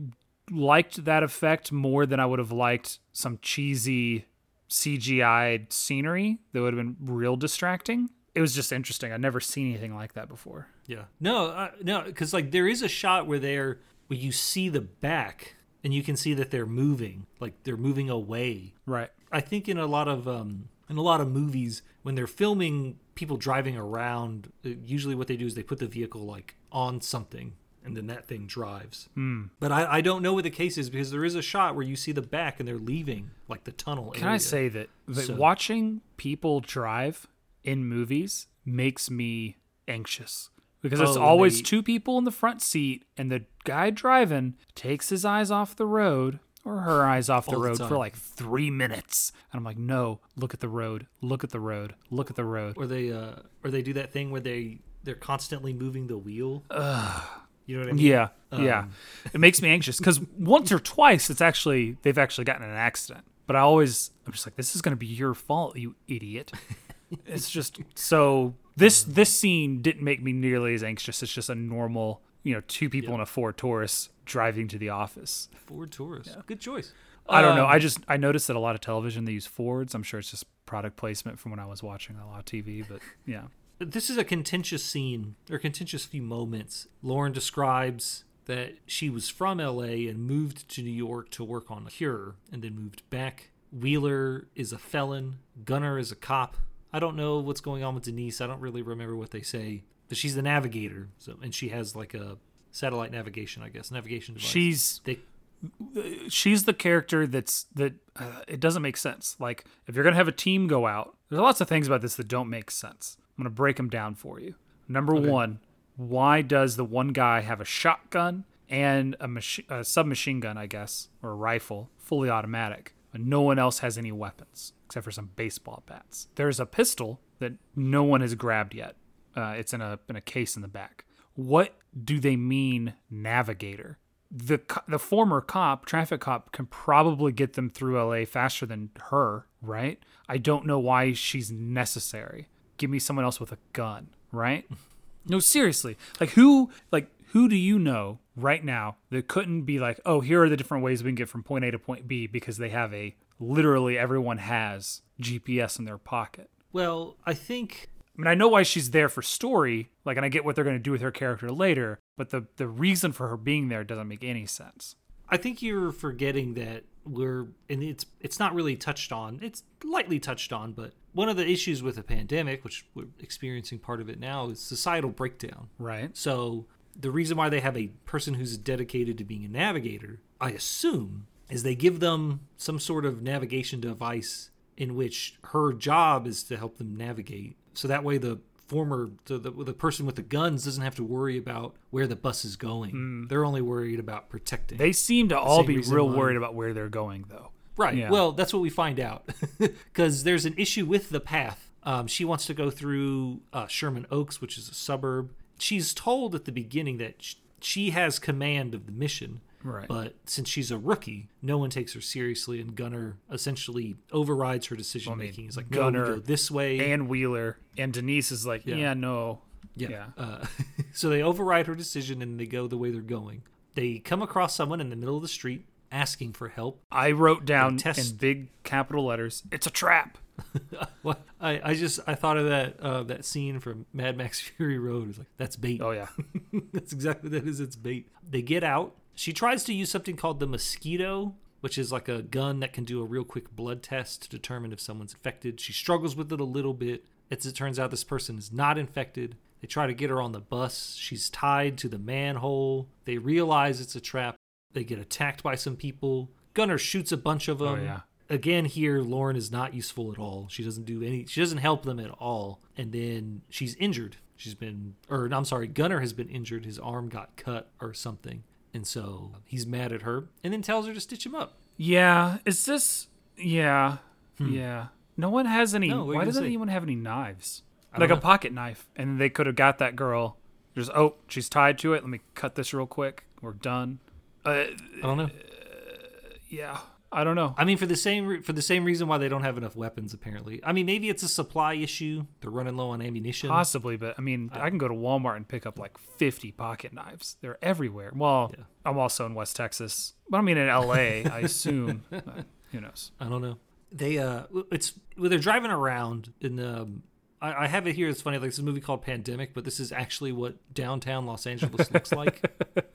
liked that effect more than i would have liked some cheesy cgi scenery that would have been real distracting. It was just interesting. I'd never seen anything like that before. Yeah. No, uh, no, because like there is a shot where they're where you see the back and you can see that they're moving, like they're moving away. right. I think in a lot of um in a lot of movies when they're filming people driving around, uh, usually what they do is they put the vehicle like on something and then that thing drives. Hmm. But I, I don't know what the case is because there is a shot where you see the back and they're leaving like the tunnel. Can I say that, that So- watching people drive in movies makes me anxious because it's Oh, when always they- two people in the front seat and the guy driving takes his eyes off the road or her eyes off the All the road for like three minutes and i'm like no look at the road look at the road look at the road or they uh or they do that thing where they they're constantly moving the wheel. You know what I mean? yeah yeah. Um, it makes me anxious because once or twice it's actually they've actually gotten in an accident. But i always i'm just like this is going to be your fault you idiot. [laughs] It's just so this this scene didn't make me nearly as anxious it's just a normal you know two people in a ford taurus driving to the office. Ford Taurus. Good choice. i don't know. Um, i just i noticed that a lot of television they use fords. I'm sure it's just product placement from when i was watching a lot of tv but yeah this is a contentious scene or contentious few moments. Lauren describes that she was from LA and moved to New York to work on a cure and then moved back. Wheeler is a felon, Gunner is a cop. I don't know what's going on with Denise. I don't really remember what they say. But she's the navigator, so and she has like a satellite navigation, I guess, navigation device. she's they she's the character that's that uh, it doesn't make sense. Like if you're gonna have a team go out, there's lots of things about this that don't make sense. I'm gonna break them down for you. Number one, why does the one guy have a shotgun and a, machi- a submachine gun, I guess, or a rifle, fully automatic, but no one else has any weapons except for some baseball bats? There's a pistol that no one has grabbed yet. Uh, it's in a in a case in the back. What do they mean, navigator? the the former cop, traffic cop, can probably get them through LA faster than her, right? I don't know why she's necessary. Give me someone else with a gun, right? Mm. No, seriously. Like who like who do you know right now that couldn't be like, "Oh, here are the different ways we can get from point A to point B because they have a literally everyone has GPS in their pocket." well, I think I mean, I know why she's there for story, like, and I get what they're going to do with her character later, but the the reason for her being there doesn't make any sense. I think you're forgetting that we're and it's it's not really touched on. It's lightly touched on, but one of the issues with the pandemic, which we're experiencing part of it now, is societal breakdown. Right. So the reason why they have a person who's dedicated to being a navigator, I assume, is they give them some sort of navigation device in which her job is to help them navigate. So that way the former the, the, the person with the guns doesn't have to worry about where the bus is going. They're only worried about protecting. They seem to all be real why- worried about where they're going, though. Right. Yeah. Well, that's what we find out [laughs] because there's an issue with the path. Um, she wants to go through uh, Sherman Oaks, which is a suburb. She's told at the beginning that sh- she has command of the mission. Right. But since she's a rookie, no one takes her seriously, and Gunner essentially overrides her decision making. He's like, Gunner go this way." And Wheeler and Denise is like, yeah, no. Yeah. Yeah. Uh, [laughs] so they override her decision and they go the way they're going. They come across someone in the middle of the street asking for help. I wrote down in big capital letters, it's a trap. [laughs] Well, I, I just I thought of that uh, that scene from Mad Max [laughs] Fury Road. It's like that's bait. Oh, yeah. that's exactly what that is. It's bait. They get out. She tries to use something called the mosquito, which is like a gun that can do a real quick blood test to determine if someone's infected. She struggles with it a little bit. As it turns out, this person is not infected. They try to get her on the bus. She's tied to the manhole. They realize it's a trap. They get attacked by some people. Gunner shoots a bunch of oh, them. Oh, yeah. Again, here Lauren is not useful at all. She doesn't do any. She doesn't help them at all. And then she's injured. She's been, or I'm sorry, Gunner has been injured. His arm got cut or something, and so he's mad at her. And then tells her to stitch him up. Yeah. Is this. Yeah. Yeah. No one has any. Hmm. No, what are you why doesn't say? anyone have any knives? Like a pocket knife. And they could have got that girl. Just, oh, she's tied to it. Let me cut this real quick. We're done. Uh, I don't know. yeah. I don't know. I mean, for the same re- for the same reason why they don't have enough weapons. Apparently, I mean, maybe it's a supply issue. They're running low on ammunition. Possibly, but I mean, I can go to Walmart and pick up like 50 pocket knives. They're everywhere. Well, Yeah. I'm also in West Texas, but I mean in LA, I [laughs] assume. Who knows? I don't know. They uh, it's well, they're driving around in um. I, I have it here. It's funny. Like this movie called Pandemic, but this is actually what downtown Los Angeles looks like. [laughs]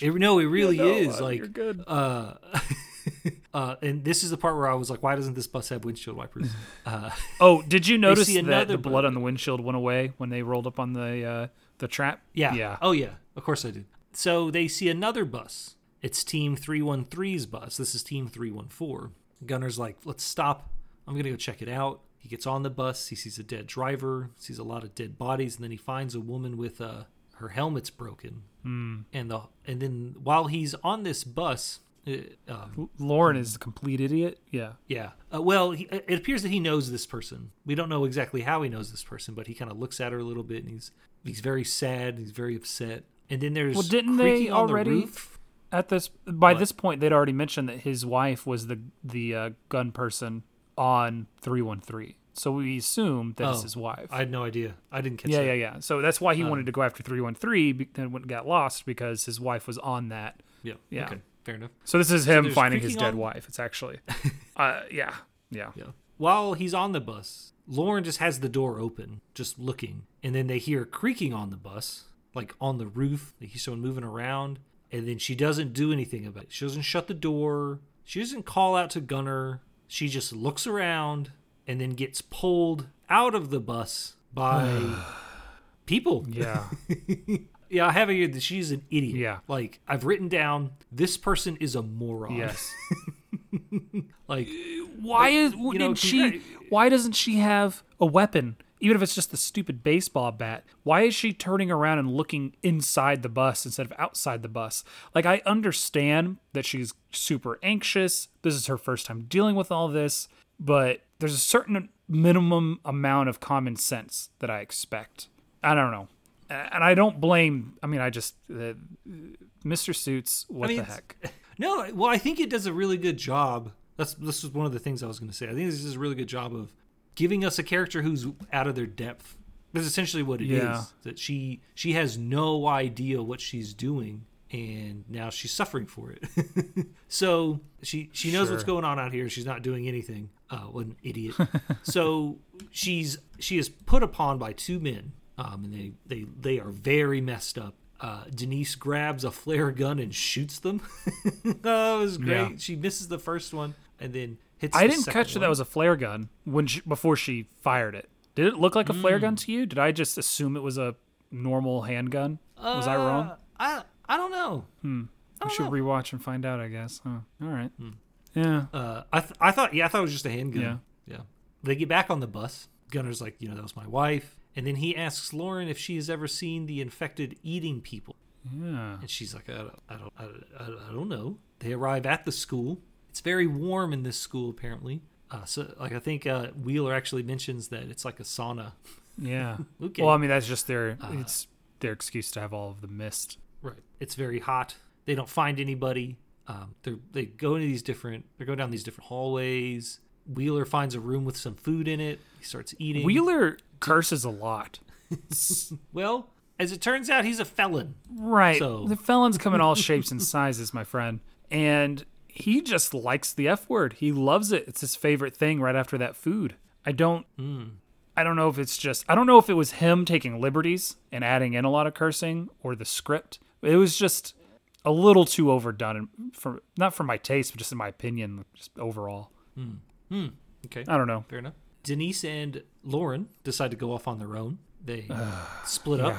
It, no, it really no, is. uh, like you're good. Uh, [laughs] uh, and this is the part where I was like, why doesn't this bus have windshield wipers? [laughs] Uh, Oh, did you notice that the blood on the windshield went away when they rolled up on the uh, the trap? yeah. Yeah. Oh yeah. Of course I did. So they see another bus. It's Team 313's bus. This is Team 314. Gunner's like, let's stop. I'm going to go check it out. He gets on the bus. He sees a dead driver, sees a lot of dead bodies, and then he finds a woman with uh, her helmet's broken. Hmm. And the and then while he's on this bus, uh, um, Lauren is a complete idiot. Yeah. yeah. Uh, well, he, it appears that he knows this person. We don't know exactly how he knows this person, but he kind of looks at her a little bit, and he's he's very sad. He's very upset. And then there's Well, didn't they on the already- At this, by What? this point, they'd already mentioned that his wife was the the uh, gun person on three one three. So we assume that it's Oh, his wife. I had no idea. I didn't catch yeah, that. yeah, yeah. So that's why he Um, wanted to go after three one three, and went- got lost because his wife was on that. yeah. Yeah. Okay. Fair enough. So this is him there's finding his dead on- wife. It's actually, [laughs] uh, yeah, yeah. Yeah. While he's on the bus, Lauren just has the door open, just looking, and then they hear creaking on the bus, like on the roof. They hear someone moving around, and then she doesn't do anything about it. She doesn't shut the door. She doesn't call out to Gunner. She just looks around and then gets pulled out of the bus by [sighs] people. Yeah. [laughs] Yeah, I have a that she's an idiot. Yeah. Like I've written down, this person is a moron. yes. [laughs] Like Why is you know, she? Why doesn't she have a weapon? Even if it's just the stupid baseball bat, why is she turning around and looking inside the bus instead of outside the bus? Like, I understand that she's super anxious. This is her first time dealing with all this, but there's a certain minimum amount of common sense that I expect. I don't know. And I don't blame, I mean, I just, uh, Mr. Suits, what mean, the heck? [laughs] No, well, I think it does a really good job. That's this was one of the things I was going to say. I think this is a really good job of giving us a character who's out of their depth. That's essentially what it is. Yeah. That she she has no idea what she's doing, and now she's suffering for it. [laughs] so she she knows what's going on out here. She's not doing anything. Uh, what an idiot. [laughs] so she's she is put upon by two men, um, and they they they are very messed up. Uh, Denise grabs a flare gun and shoots them. [laughs] oh, it was great. Yeah. She misses the first one and then hits. I the didn't catch that one. that was a flare gun when she, before she fired it. Did it look like a flare Mm. gun to you? Did I just assume it was a normal handgun? Was I wrong? Uh, I I don't know. I should know. rewatch and find out. I guess. Huh. All right. Yeah. Uh, I th- I thought yeah I thought it was just a handgun. Yeah. yeah. They get back on the bus. Gunner's like you know that was my wife, and then he asks Lauren if she has ever seen the infected eating people, Yeah. and she's like I don't I don't I, I, I don't know. They arrive at the school. It's very warm in this school apparently. Uh, so like I think uh, Wheeler actually mentions that it's like a sauna. [laughs] Yeah. [laughs] Okay. Well, I mean, that's just their Uh, it's their excuse to have all of the mist. Right. It's very hot. They don't find anybody. Um, they they go into these different. They go down these different hallways. Wheeler finds a room with some food in it. He starts eating. Wheeler curses a lot. [laughs] Well, as it turns out, he's a felon. Right. So- The felons come in all shapes and sizes, my friend. And he just likes the F word. He loves it. It's his favorite thing right after that food. I don't hmm. I don't know if it's just I don't know if it was him taking liberties and adding in a lot of cursing or the script. It was just a little too overdone for not for my taste, but just in my opinion, just overall. Hmm. Hmm, okay. I don't know. Fair enough. Denise and Lauren decide to go off on their own. They [sighs] split up.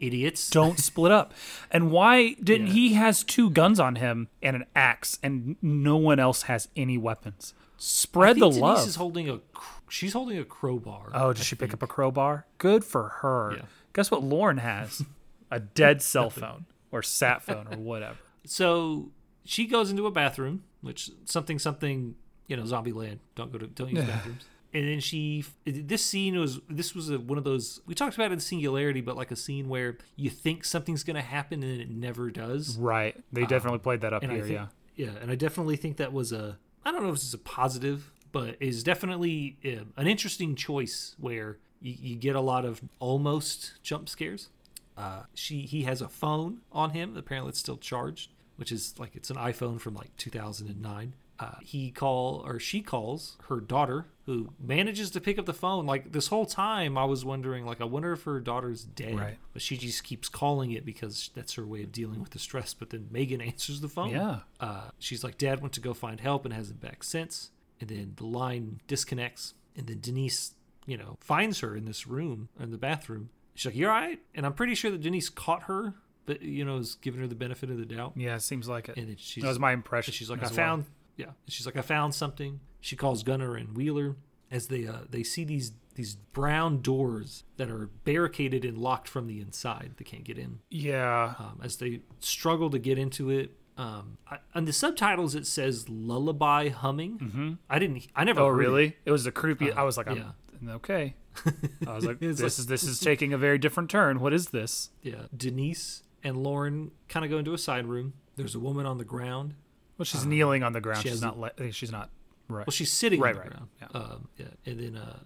Idiots. [laughs] Don't split up. And why didn't Yeah. he has two guns on him and an axe and no one else has any weapons? I Spread think the Denise love. Denise is holding a. She's holding a crowbar. oh, did she pick up a crowbar? Good for her. Yeah. Guess what Lauren has? [laughs] A dead cell phone or sat phone or [laughs] whatever. So she goes into a bathroom, which something something you know Zombieland. Don't go to don't use bathrooms. And then she this scene was this was a, one of those we talked about in singularity, but like a scene where you think something's going to happen and it never does. Right. They definitely played that up here, think, yeah. yeah, and I definitely think that was a I don't know if this is a positive, but is definitely an interesting choice where you, you get a lot of almost jump scares. Uh, she he has a phone on him. Apparently, it's still charged, which is like it's an iPhone from like 2009. Uh, he call or she calls her daughter, who manages to pick up the phone. Like this whole time, I was wondering, like, I wonder if her daughter's dead. Right. But she just keeps calling it because that's her way of dealing with the stress. But then Megan [laughs] answers the phone. Yeah. Uh, she's like, Dad went to go find help and hasn't back since. And then the line disconnects. And then Denise, you know, finds her in this room, in the bathroom. She's like, You all right? And I'm pretty sure that Denise caught her but you know, is giving her the benefit of the doubt. Yeah, it seems like it. And then she's that was my impression. she's like, I well. found, yeah. She's like, I found something. She calls Gunner and Wheeler as they uh, they see these these brown doors that are barricaded and locked from the inside. They can't get in. Yeah. Um, as they struggle to get into it, um, I, on the subtitles it says lullaby humming. Mm-hmm. I didn't. I never. Oh, heard it. really? It was the creepy. Uh, I was like, I'm, yeah. okay. [laughs] I was like, this like- is this is taking a very different turn. What is this? Yeah. Denise and Lauren kind of go into a side room. There's a woman on the ground. Well, she's kneeling on the ground. She She's not. Le- she's not. Right. Well, she's sitting Right, on the right, ground. yeah. Um, yeah. And then uh,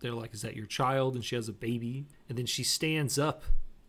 they're like, "Is that your child?" And she has a baby. And then she stands up,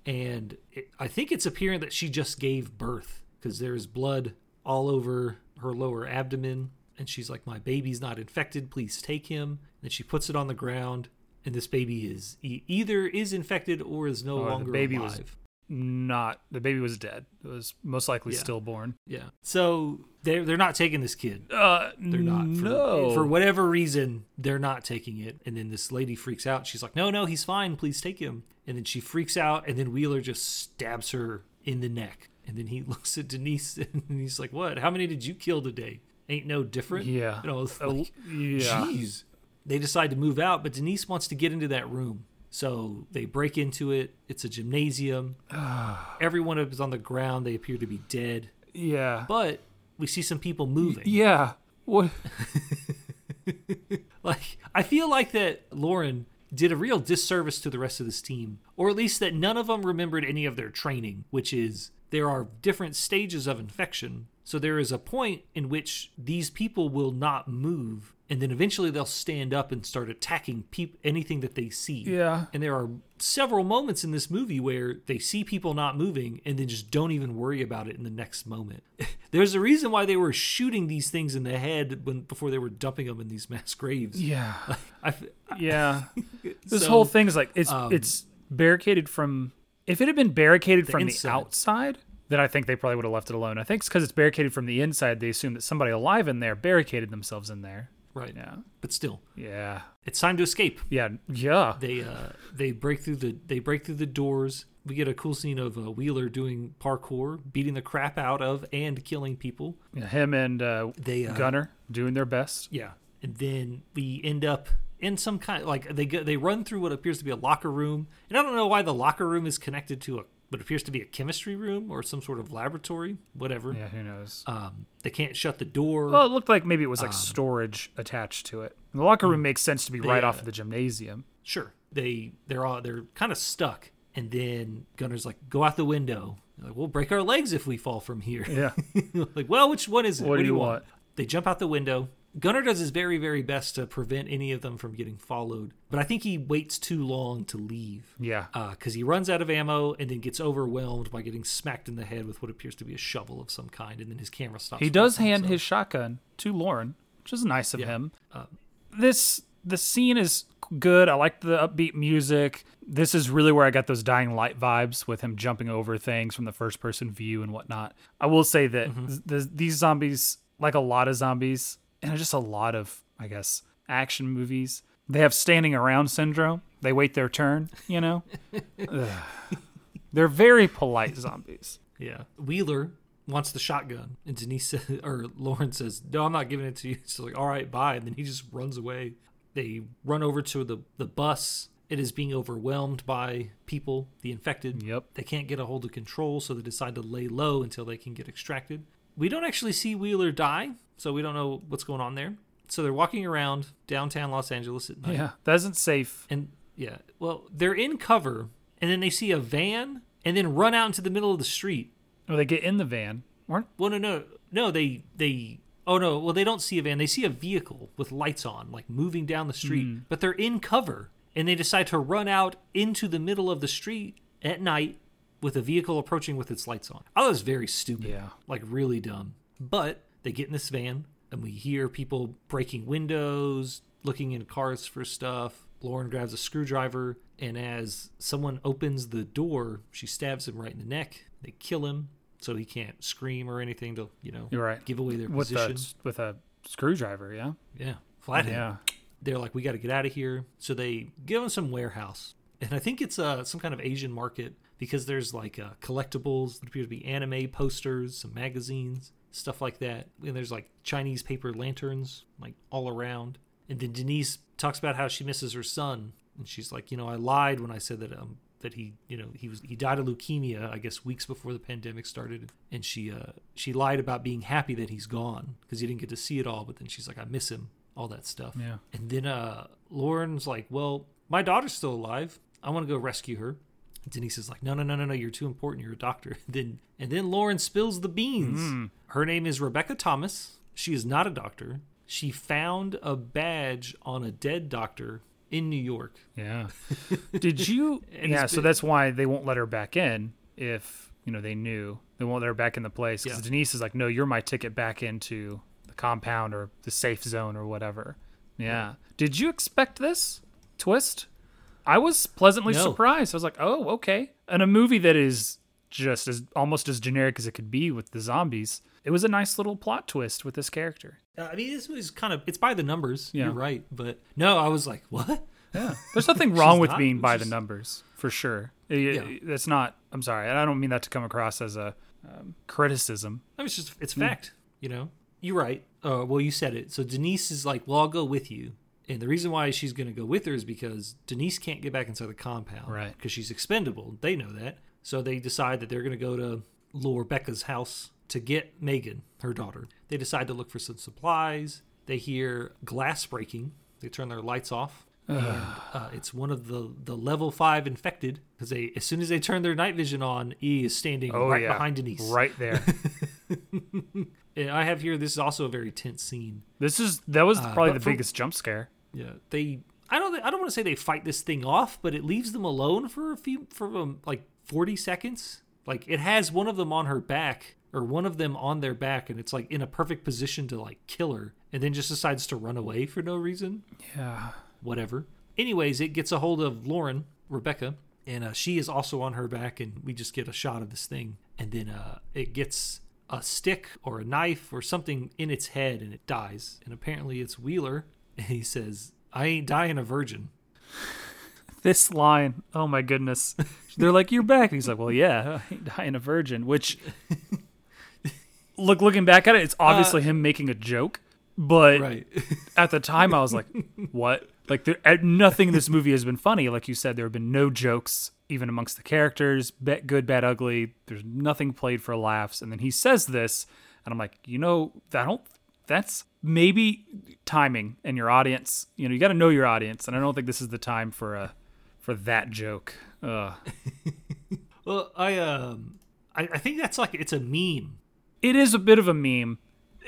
and it, I think it's apparent that she just gave birth because there's blood all over her lower abdomen. And she's like, "My baby's not infected. Please take him." And she puts it on the ground, and this baby is e- either is infected or is no Oh, the longer baby was- alive. Not. The baby was dead. It was most likely Yeah. stillborn. Yeah. So they're they're not taking this kid. Uh, They're not. For, No. For whatever reason, they're not taking it. And then this lady freaks out. She's like, "No, no, he's fine. Please take him." And then she freaks out, and then Wheeler just stabs her in the neck. And then he [laughs] looks at Denise, [laughs] and he's like, "What? How many did you kill today? Ain't no different." Yeah. You know, it's Uh, like, yeah. Jeez. They decide to move out, but Denise wants to get into that room. So they break into it. It's a gymnasium. [sighs] Everyone is on the ground. They appear to be dead. Yeah. But we see some people moving. Yeah. What? [laughs] Like I feel like that Lauren did a real disservice to the rest of this team, or at least that none of them remembered any of their training, which is there are different stages of infection. So there is a point in which these people will not move, and then eventually they'll stand up and start attacking peop- anything that they see. Yeah. And there are several moments in this movie where they see people not moving and then just don't even worry about it in the next moment. [laughs] There's a reason why they were shooting these things in the head when before they were dumping them in these mass graves. Yeah. [laughs] I Yeah. [laughs] this So, whole thing's like it's um, it's barricaded from. If it had been barricaded from inside. the outside, then I think they probably would have left it alone. I think it's because it's barricaded from the inside. They assume that somebody alive in there barricaded themselves in there. right. Yeah. But still, Yeah. it's time to escape. Yeah. Yeah. They uh they break through the they break through the doors. We get a cool scene of uh, Wheeler doing parkour, beating the crap out of and killing people. Yeah, Him and uh, They uh, Gunner doing their best. Yeah, and then we end up in some kind like they go, they run through what appears to be a locker room, and I don't know why the locker room is connected to a what appears to be a chemistry room or some sort of laboratory, whatever. Yeah. Who knows? Um, they can't shut the door. Well, it looked like maybe it Um, was like storage attached to it. The locker room makes sense to be right uh, off of the gymnasium. sure, they they're all they're kind of stuck, and then Gunner's like, "Go out the window." They're like, we'll break our legs if we fall from here. Yeah. [laughs] like, well, which one is it? What do you want? They jump out the window. Gunner does his very, very best to prevent any of them from getting followed, but I think he waits too long to leave Yeah. because he runs out of ammo and then gets overwhelmed by getting smacked in the head with what appears to be a shovel of some kind, and then his camera stops. He does hand his shotgun to Lauren, which is nice of Yeah. him. Um, this the scene is good. I like the upbeat music. This is really where I got those dying light vibes with him jumping over things from the first person view and whatnot. I will say that Mm-hmm. th- these zombies, like a lot of zombies, and just a lot of, I guess, action movies, they have standing around syndrome. They wait their turn, you know? [laughs] They're very polite zombies. Yeah. Wheeler wants the shotgun, and Denise says, [laughs] or Lauren says, "No, I'm not giving it to you." [laughs] So like, "All right, bye," and then he just runs away. They run over to the the bus. It is being overwhelmed by people, the infected. Yep. They can't get a hold of control, so they decide to lay low until they can get extracted. We don't actually see Wheeler die, so we don't know what's going on there. So they're walking around downtown Los Angeles at night. Yeah, that isn't safe. And yeah, well, they're in cover, and then they see a van, and then run out into the middle of the street. Or they get in the van. Weren't Well, no, no, no. They they. Oh no! Well, they don't see a van. They see a vehicle with lights on, like moving down the street. Mm. But they're in cover, and they decide to run out into the middle of the street at night with a vehicle approaching with its lights on. I was very stupid. Yeah. like really dumb. But they get in this van, and we hear people breaking windows, looking in cars for stuff. Lauren grabs a screwdriver, and as someone opens the door, she stabs him right in the neck. They kill him, so he can't scream or anything to, you know, right. give away their with position. a with a screwdriver? Yeah. Yeah, flathead. Yeah. They're like, we got to get out of here. So they give him some warehouse. and I think it's uh, some kind of Asian market because there's like uh, collectibles that appear to be anime posters, some magazines, stuff like that. And there's like Chinese paper lanterns like all around. And then Denise talks about how she misses her son, and she's like, you know, I lied when I said that um that he you know he was he died of leukemia I guess weeks before the pandemic started, and she uh she lied about being happy that he's gone because he didn't get to see it all. But then she's like, I miss him, all that stuff. Yeah. And then uh Lauren's like, well, my daughter's still alive. I want to go rescue her. Denise is like, no, no, no, no, no. You're too important. You're a doctor. [laughs] then and then Lauren spills the beans. Hmm. Her name is Rebecca Thomas. She is not a doctor. She found a badge on a dead doctor in New York. Yeah. [laughs] Did you? Yeah. So that's why they won't let her back in if you know they knew they won't let her back in the place because Yeah. Denise is like, no, you're my ticket back into the compound or the safe zone or whatever. Yeah. Did you expect this twist? I was pleasantly No. surprised. I was like, oh, okay. And a movie that is just as almost as generic as it could be with the zombies. It was a nice little plot twist with this character. Uh, I mean, this was kind of it's by the numbers. Yeah. You're right, but no, I was like, what? Yeah. There's nothing wrong with not- being by the numbers, for sure. It- Yeah. That's not, I'm sorry. I don't mean that to come across as a um, criticism. I mean, it's just it's Hmm. fact. You know, you're right. Uh, well, you said it. So Denise is like, well, I'll go with you. And the reason why she's going to go with her is because Denise can't get back inside the compound, Right. Because she's expendable. They know that. So they decide that they're going to go to Laura Becca's house to get Megan, her daughter. They decide to look for some supplies. They hear glass breaking. They turn their lights off. and uh, it's one of the, the level five infected because they as soon as they turn their night vision on, E is standing Oh, right yeah. behind Denise. Right there. [laughs] And I have here. This is also a very tense scene. this is, that was Uh, probably the for- biggest jump scare. Yeah, they. I don't. I don't want to say they fight this thing off, but it leaves them alone for a few, for um, like forty seconds. Like it has one of them on her back, or one of them on their back, and it's like in a perfect position to like kill her, and then just decides to run away for no reason. Yeah. Whatever. Anyways, it gets a hold of Lauren, Rebecca, and uh, she is also on her back, and we just get a shot of this thing, and then uh, it gets a stick or a knife or something in its head, and it dies. And apparently, it's Wheeler, [laughs] he says, "I ain't dying a virgin." [laughs] This line, oh my goodness. They're like, you're back. He's like, well, yeah, [laughs] I ain't dying a virgin, which, look, looking back at it, it's obviously him making a joke. But Right. at the time I was like, what? Like there, uh, nothing in this movie has been funny. Like you said, there have been no jokes even amongst the characters. Ba- good, bad, ugly. There's nothing played for laughs. And then he says this, and I'm like, you know, I don't. That's maybe timing and your audience. You know, you got to know your audience, and I don't think this is the time for a for that joke. [laughs] Well, I um, I, I think that's like it's a meme. It is a bit of a meme.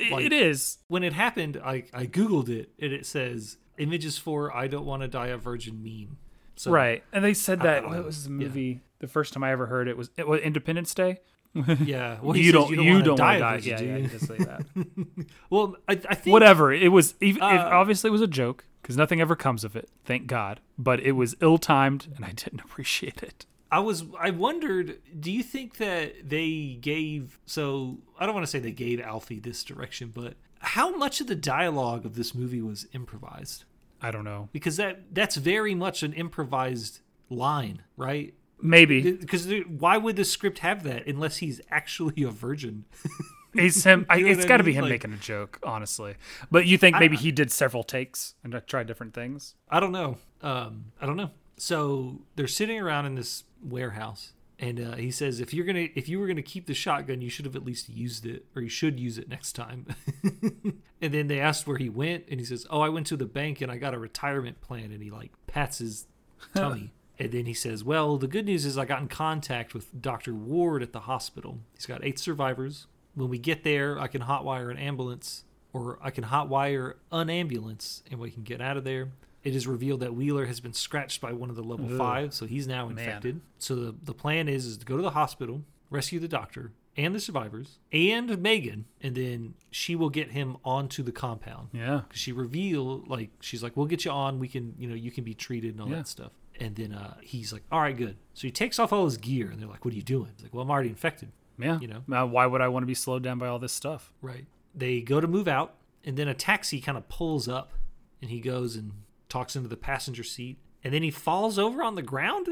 Like- it is. When it happened, I I googled it, and it says images for "I don't want to die a virgin" meme. So, Right. And they said that I- what was the yeah. movie? The first time I ever heard it was it was Independence Day. [laughs] Yeah. Well, you, don't, you don't die want to a die. Yeah, yeah, you? you just say that. [laughs] Well, I, I think Whatever. It was even. it Uh, obviously was a joke because nothing ever comes of it. Thank God. But it was ill timed, and I didn't [laughs] appreciate it. I was I wondered, do you think that they gave so I don't want to say they gave Alfie this direction, but how much of the dialogue of this movie was improvised? I don't know. Because that that's very much an improvised line, right? Maybe Because why would the script have that unless he's actually a virgin? [laughs] [laughs] it's him. I, it's I got to be him Like- making a joke, honestly. But you think maybe he did several takes and tried different things? I don't know. Um, I don't know. So they're sitting around in this warehouse, and uh, he says, "If you're gonna, if you were gonna keep the shotgun, you should have at least used it, or you should use it next time." [laughs] and then they asked where he went, and he says, "Oh, I went to the bank and I got a retirement plan." And he like pats his tummy, and then he says, "Well, the good news is I got in contact with Doctor Ward at the hospital. He's got eight survivors. When we get there, I can hotwire an ambulance." Or I can hotwire an ambulance and we can get out of there. It is revealed that Wheeler has been scratched by one of the level Ugh. five, so he's now Man. infected. So the, the plan is, is to go to the hospital, rescue the doctor and the survivors, and Megan, and then she will get him onto the compound. Yeah. 'Cause she reveal like she's like, "We'll get you on. We can, you know, you can be treated and all Yeah. that stuff." And then uh, he's like, "All right, good." So he takes off all his gear, and they're like, "What are you doing?" He's like, "Well, I'm already infected." Yeah. You know. Now, why would I want to be slowed down by all this stuff? Right. They go to move out, and then a taxi kind of pulls up, and he goes and talks into the passenger seat. and then he falls over on the ground.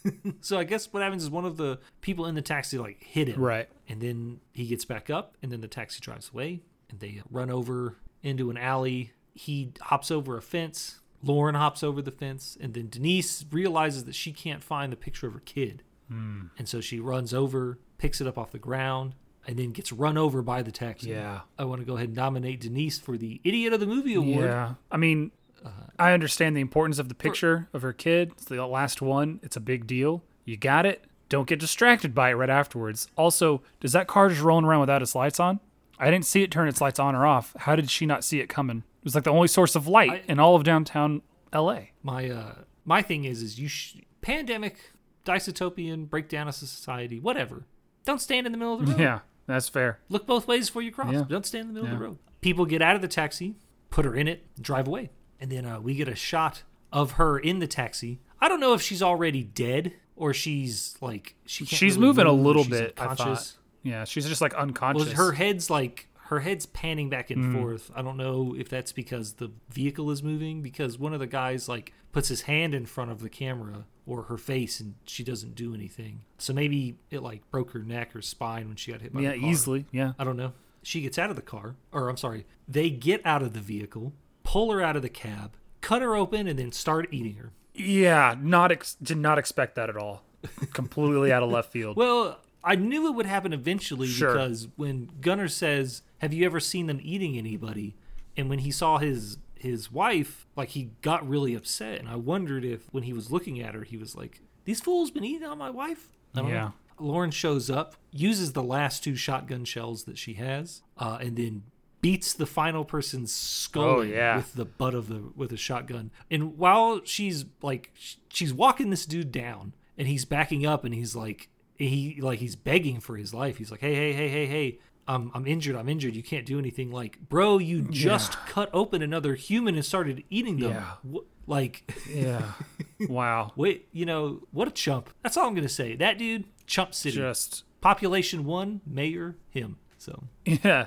[laughs] so I guess what happens is one of the people in the taxi like hit him, Right. and then he gets back up, and then the taxi drives away, and they run over into an alley. He hops over a fence. Lauren hops over the fence, and then Denise realizes that she can't find the picture of her kid. Hmm. And so she runs over, picks it up off the ground, and then gets run over by the taxi. Yeah. I want to go ahead and nominate Denise for the Idiot of the Movie Award. Yeah. I mean, uh-huh. I understand the importance of the picture of her kid. It's the last one. It's a big deal. You got it. Don't get distracted by it right afterwards. Also, does that car just rolling around without its lights on? I didn't see it turn its lights on or off. How did she not see it coming? It was like the only source of light I- in all of downtown LA. My uh, my thing is, is you sh- pandemic, dystopian, breakdown of society, whatever. Don't stand in the middle of the road. [laughs] Yeah, that's fair. Look both ways before you cross. Yeah. Don't stand in the middle of the road. People get out of the taxi, put her in it, drive away. And then uh, we get a shot of her in the taxi. I don't know if she's already dead or she's like she can't She's really moving a move or little bit. Thought. Yeah, she's just like unconscious. Well, her head's like her head's panning back and Mm. forth. I don't know if that's because the vehicle is moving because one of the guys like puts his hand in front of the camera or her face and she doesn't do anything. So maybe it like broke her neck or spine when she got hit by yeah, the car. easily. Yeah. I don't know. She gets out of the car, or I'm sorry, they get out of the vehicle, pull her out of the cab, cut her open, and then start eating her. Yeah, not ex- did not expect that at all. Completely out of left field. [laughs] Well, I knew it would happen eventually Sure. because when Gunner says, "Have you ever seen them eating anybody?" and when he saw his his wife, like he got really upset, and I wondered if when he was looking at her, he was like, "These fools been eating on my wife." I don't Yeah. know. Lauren shows up, uses the last two shotgun shells that she has, uh, and then beats the final person's skull Oh, yeah. with the butt of the with a shotgun. And while she's like she's walking this dude down, and he's backing up, and he's like he like he's begging for his life. He's like, hey hey hey hey hey. I'm, I'm injured. I'm injured. You can't do anything. Like, bro, you just cut open another human and started eating them. Yeah. Like, Yeah. [laughs] wow. wait, you know, what a chump. That's all I'm going to say. That dude, chump city. Just Population one, mayor, him. So [laughs] yeah.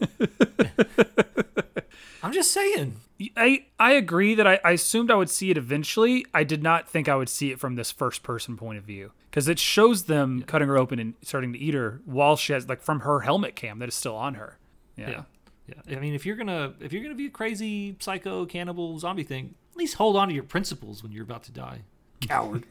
[laughs] I'm just saying. I I agree that I, I assumed I would see it eventually. I did not think I would see it from this first person point of view because it shows them cutting her open and starting to eat her while she has like from her helmet cam that is still on her. Yeah. Yeah. Yeah. I mean, if you're gonna if you're gonna be a crazy psycho cannibal zombie thing, at least hold on to your principles when you're about to die. Coward.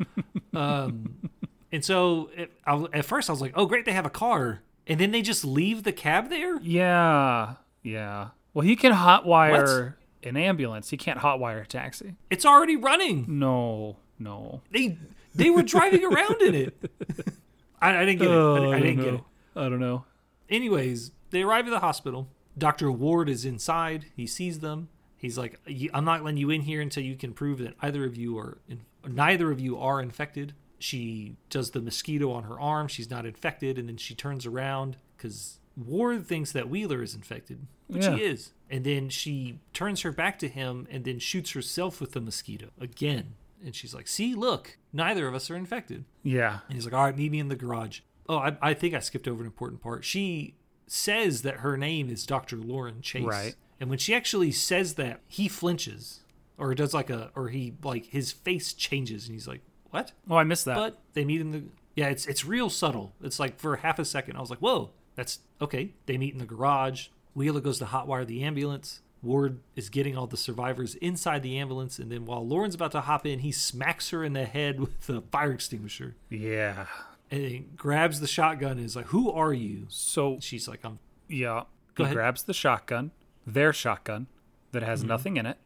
[laughs] um, and so it, I, at first I was like, oh great, they have a car, and then they just leave the cab there. Yeah. Yeah. Well, he can hotwire an ambulance. He can't hotwire a taxi. It's already running. No. No. They they were driving around in it. [laughs] I, I didn't get it. I, Oh, I didn't don't get know. it. I don't know. Anyways, they arrive at the hospital. Dr. Ward is inside. He sees them. He's like, "I'm not letting you in here until you can prove that either of you are, in, neither of you are infected." She does the mosquito on her arm. She's not infected, and then she turns around because Ward thinks that Wheeler is infected, which Yeah. he is. And then she turns her back to him and then shoots herself with the mosquito again. And she's like, "See, look, neither of us are infected." Yeah. And he's like, all right, meet me in the garage. Oh, I, I think I skipped over an important part. She says that her name is Dr. Lauren Chase. Right. And when she actually says that, he flinches or does like a, or he, like, his face changes and he's like, what? Oh, I missed that. But they meet in the, yeah, it's, it's real subtle. It's like for half a second, I was like, whoa, that's okay. They meet in the garage. Wheeler goes to hotwire the ambulance. Ward is getting all the survivors inside the ambulance. And then while Lauren's about to hop in, he smacks her in the head with a fire extinguisher yeah. and he grabs the shotgun and is like, "Who are you?" So She's like, "I'm." Yeah. Go he ahead. grabs the shotgun, their shotgun, that has Mm-hmm. nothing in it,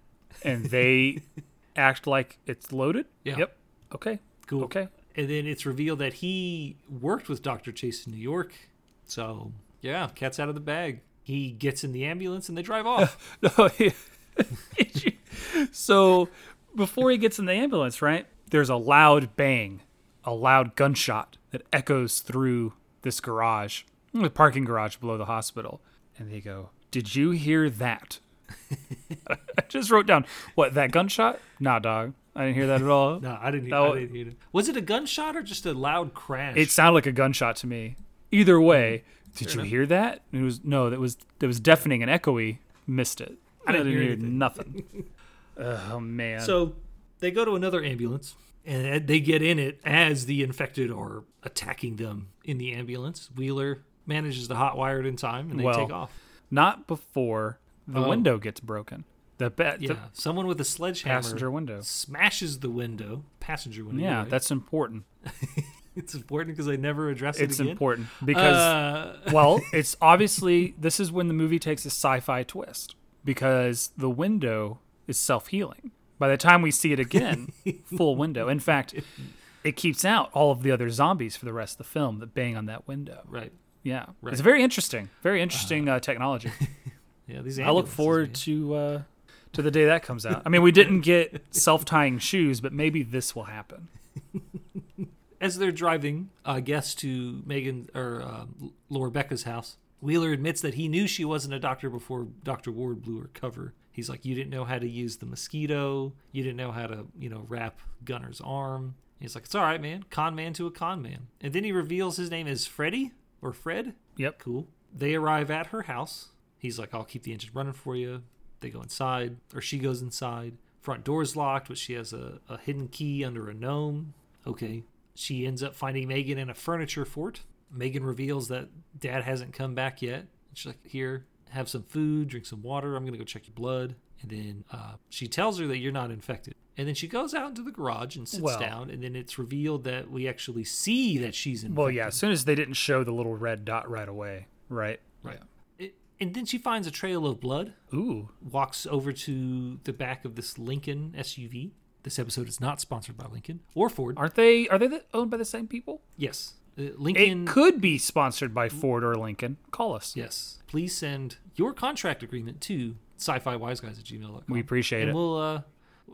and they [laughs] act like it's loaded. Yeah. Yep. Okay. Cool. Okay. And then it's revealed that he worked with Dr. Chase in New York. So yeah, cat's out of the bag. He gets in the ambulance and they drive off. [laughs] No, he- [laughs] so before he gets in the ambulance, right? There's a loud bang, a loud gunshot that echoes through this garage, the parking garage below the hospital. And they go, Did you hear that? [laughs] I just wrote down, What, that gunshot? Nah, dog. I didn't hear that at all. no, I didn't. No. I didn't hear it. Was it a gunshot or just a loud crash? It sounded like a gunshot to me. Either way, did you enough. hear that? It was no, that was that was deafening and echoey. Missed it. I didn't hear hear nothing. [laughs] oh man. so they go to another ambulance and they get in it as the infected are attacking them in the ambulance. Wheeler manages to hotwire it in time and they Well, take off. Not before the Oh. window gets broken. The, be- Yeah, the someone with a sledgehammer passenger window. smashes the window, passenger window. Yeah, right? that's important. [laughs] [laughs] it's important because they never address It's it again. important because Uh, [laughs] well, it's obviously this is when the movie takes a sci-fi twist because the window is self-healing. By the time we see it again, [laughs] full window. In fact, it keeps out all of the other zombies for the rest of the film that bang on that window. right. Yeah, Right. it's very interesting. Very interesting uh, technology. Yeah, these. I look forward to uh, to the day that comes out. I mean, we didn't get self-tying shoes, but maybe this will happen. As they're driving, I guess to Megan or uh, Laura Becca's house, Wheeler admits that he knew she wasn't a doctor before Dr. Ward blew her cover. He's like, "You didn't know how to use the mosquito. You didn't know how to, you know, wrap Gunner's arm." He's like, "It's all right, man. Con man to a con man." And then he reveals his name is Freddie or Fred. Yep. Cool. They arrive at her house. He's like, I'll keep the engine running for you. They go inside, or she goes inside. Front door's locked, but she has a, a hidden key under a gnome. Okay. She ends up finding Megan in a furniture fort. Megan reveals that dad hasn't come back yet. She's like, Here, have some food, drink some water. I'm going to go check your blood. And then uh, she tells her that you're not infected. And then she goes out into the garage and sits Well- down. And then it's revealed that we actually see that she's infected. Well, yeah. As soon as they didn't show the little red dot right away, right? Right. It, and then she finds a trail of blood, Ooh. walks over to the back of this Lincoln SUV. This episode is not sponsored by Lincoln or Ford. Aren't they? Are they the, owned by the same people? yes. Uh, Lincoln. It could be sponsored by Ford or Lincoln. Call us. Yes. Please send your contract agreement to sci-fi wise guys at gmail.com. We appreciate and it. we'll uh,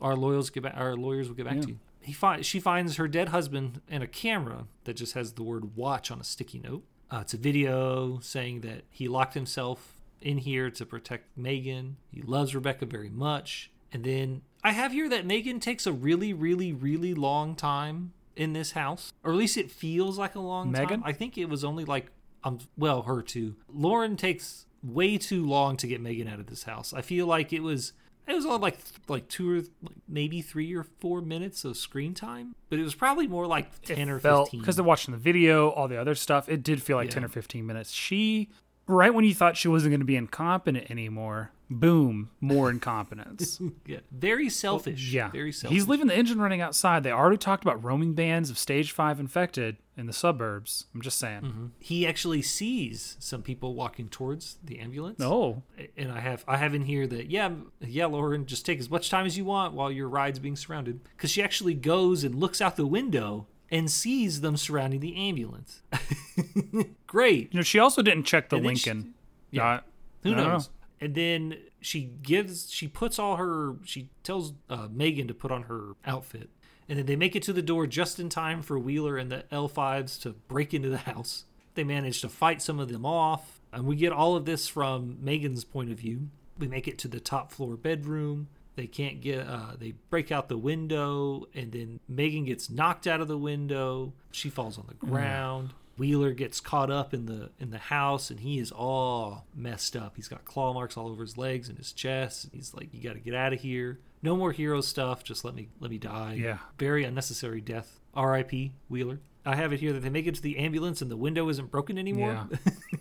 our lawyers get back. Our lawyers will get back to you. He fi- she finds her dead husband and a camera that just has the word "watch" on a sticky note. Uh, it's a video saying that he locked himself in here to protect Megan. He loves Rebecca very much. And then I have here that Megan takes a really, really, really long time in this house, or at least it feels like a long Megan? time. I think it was only like um well her too. Lauren takes way too long to get Megan out of this house. I feel like it was it was all like like two or like maybe three or four minutes of screen time, but it was probably more like ten or felt fifteen. because they're watching the video, all the other stuff. It did feel like ten or fifteen minutes. She, right when you thought she wasn't going to be incompetent anymore, boom, more incompetence. [laughs] yeah, very selfish. yeah, very selfish. He's leaving the engine running outside. They already talked about roaming bands of stage five infected in the suburbs. I'm just saying. Mm-hmm. He actually sees some people walking towards the ambulance. Oh, and I have I have in here that yeah yeah Lauren just take as much time as you want while your ride's being surrounded because she actually goes and looks out the window and sees them surrounding the ambulance. [laughs] Great. you know, she also didn't check the And then she- Lincoln. yeah. Uh, Who I don't knows? And then she gives she puts all her she tells uh, Megan to put on her outfit. And then they make it to the door just in time for Wheeler and the L5s to break into the [laughs] house. They manage to fight some of them off. And we get all of this from Megan's point of view. We make it to the top floor bedroom. They can't get, uh, they break out the window, and then Megan gets knocked out of the window. She falls on the ground. Wheeler gets caught up in the in the house, and he is all messed up. He's got claw marks all over his legs and his chest. He's like, "You got to get out of here. No more hero stuff. Just let me let me die." Yeah. very unnecessary death. R.I.P. Wheeler. I have it here that they make it to the ambulance and the window isn't broken anymore.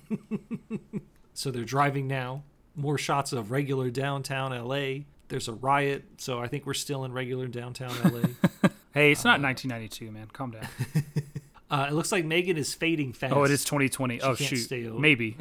Yeah. [laughs] So they're driving now. More shots of regular downtown LA. There's a riot, so I think we're still in regular downtown LA. [laughs] Hey, it's not uh, 1992, man. Calm down. [laughs] uh, it looks like Megan is fading fast. Oh, it is 2020. oh, can't shoot. Maybe.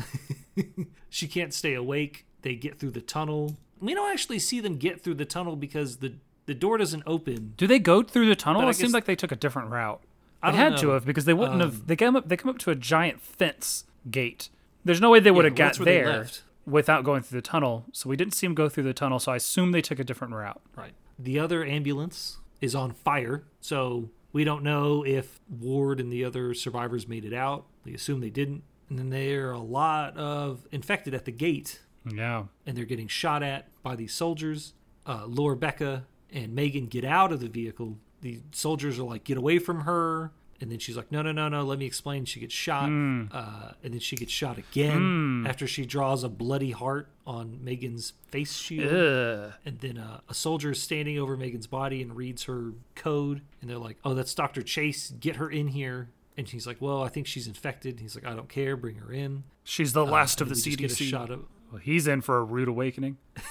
[laughs] She can't stay awake. They get through the tunnel. We don't actually see them get through the tunnel because the the door doesn't open. Do they go through the tunnel? But It seemed like they took a different route. I They had to have because they wouldn't Um, have. They come up. They come up to a giant fence gate. There's no way they would have well, got that's where they there without going through the tunnel. So we didn't see them go through the tunnel. So I assume they took a different route. Right. The other ambulance is on fire, so we don't know if Ward and the other survivors made it out. We assume they didn't. And then there are a lot of infected at the gate, Yeah. and they're getting shot at by these soldiers. Uh, Laura Becca and Megan get out of the vehicle. The soldiers are like, get away from her. And then she's like, "No, no, no, no. Let me explain." She gets shot, Hmm. uh, and then she gets shot again after she draws a bloody heart on Megan's face shield. Ugh. And then uh, a soldier is standing over Megan's body and reads her code, and they're like, "Oh, that's Doctor Chase. Get her in here." And she's like, "Well, I think she's infected." He's like, "I don't care. Bring her in." She's the last And of the then we just get a CDC. shot of Well, he's in for a rude awakening. [laughs]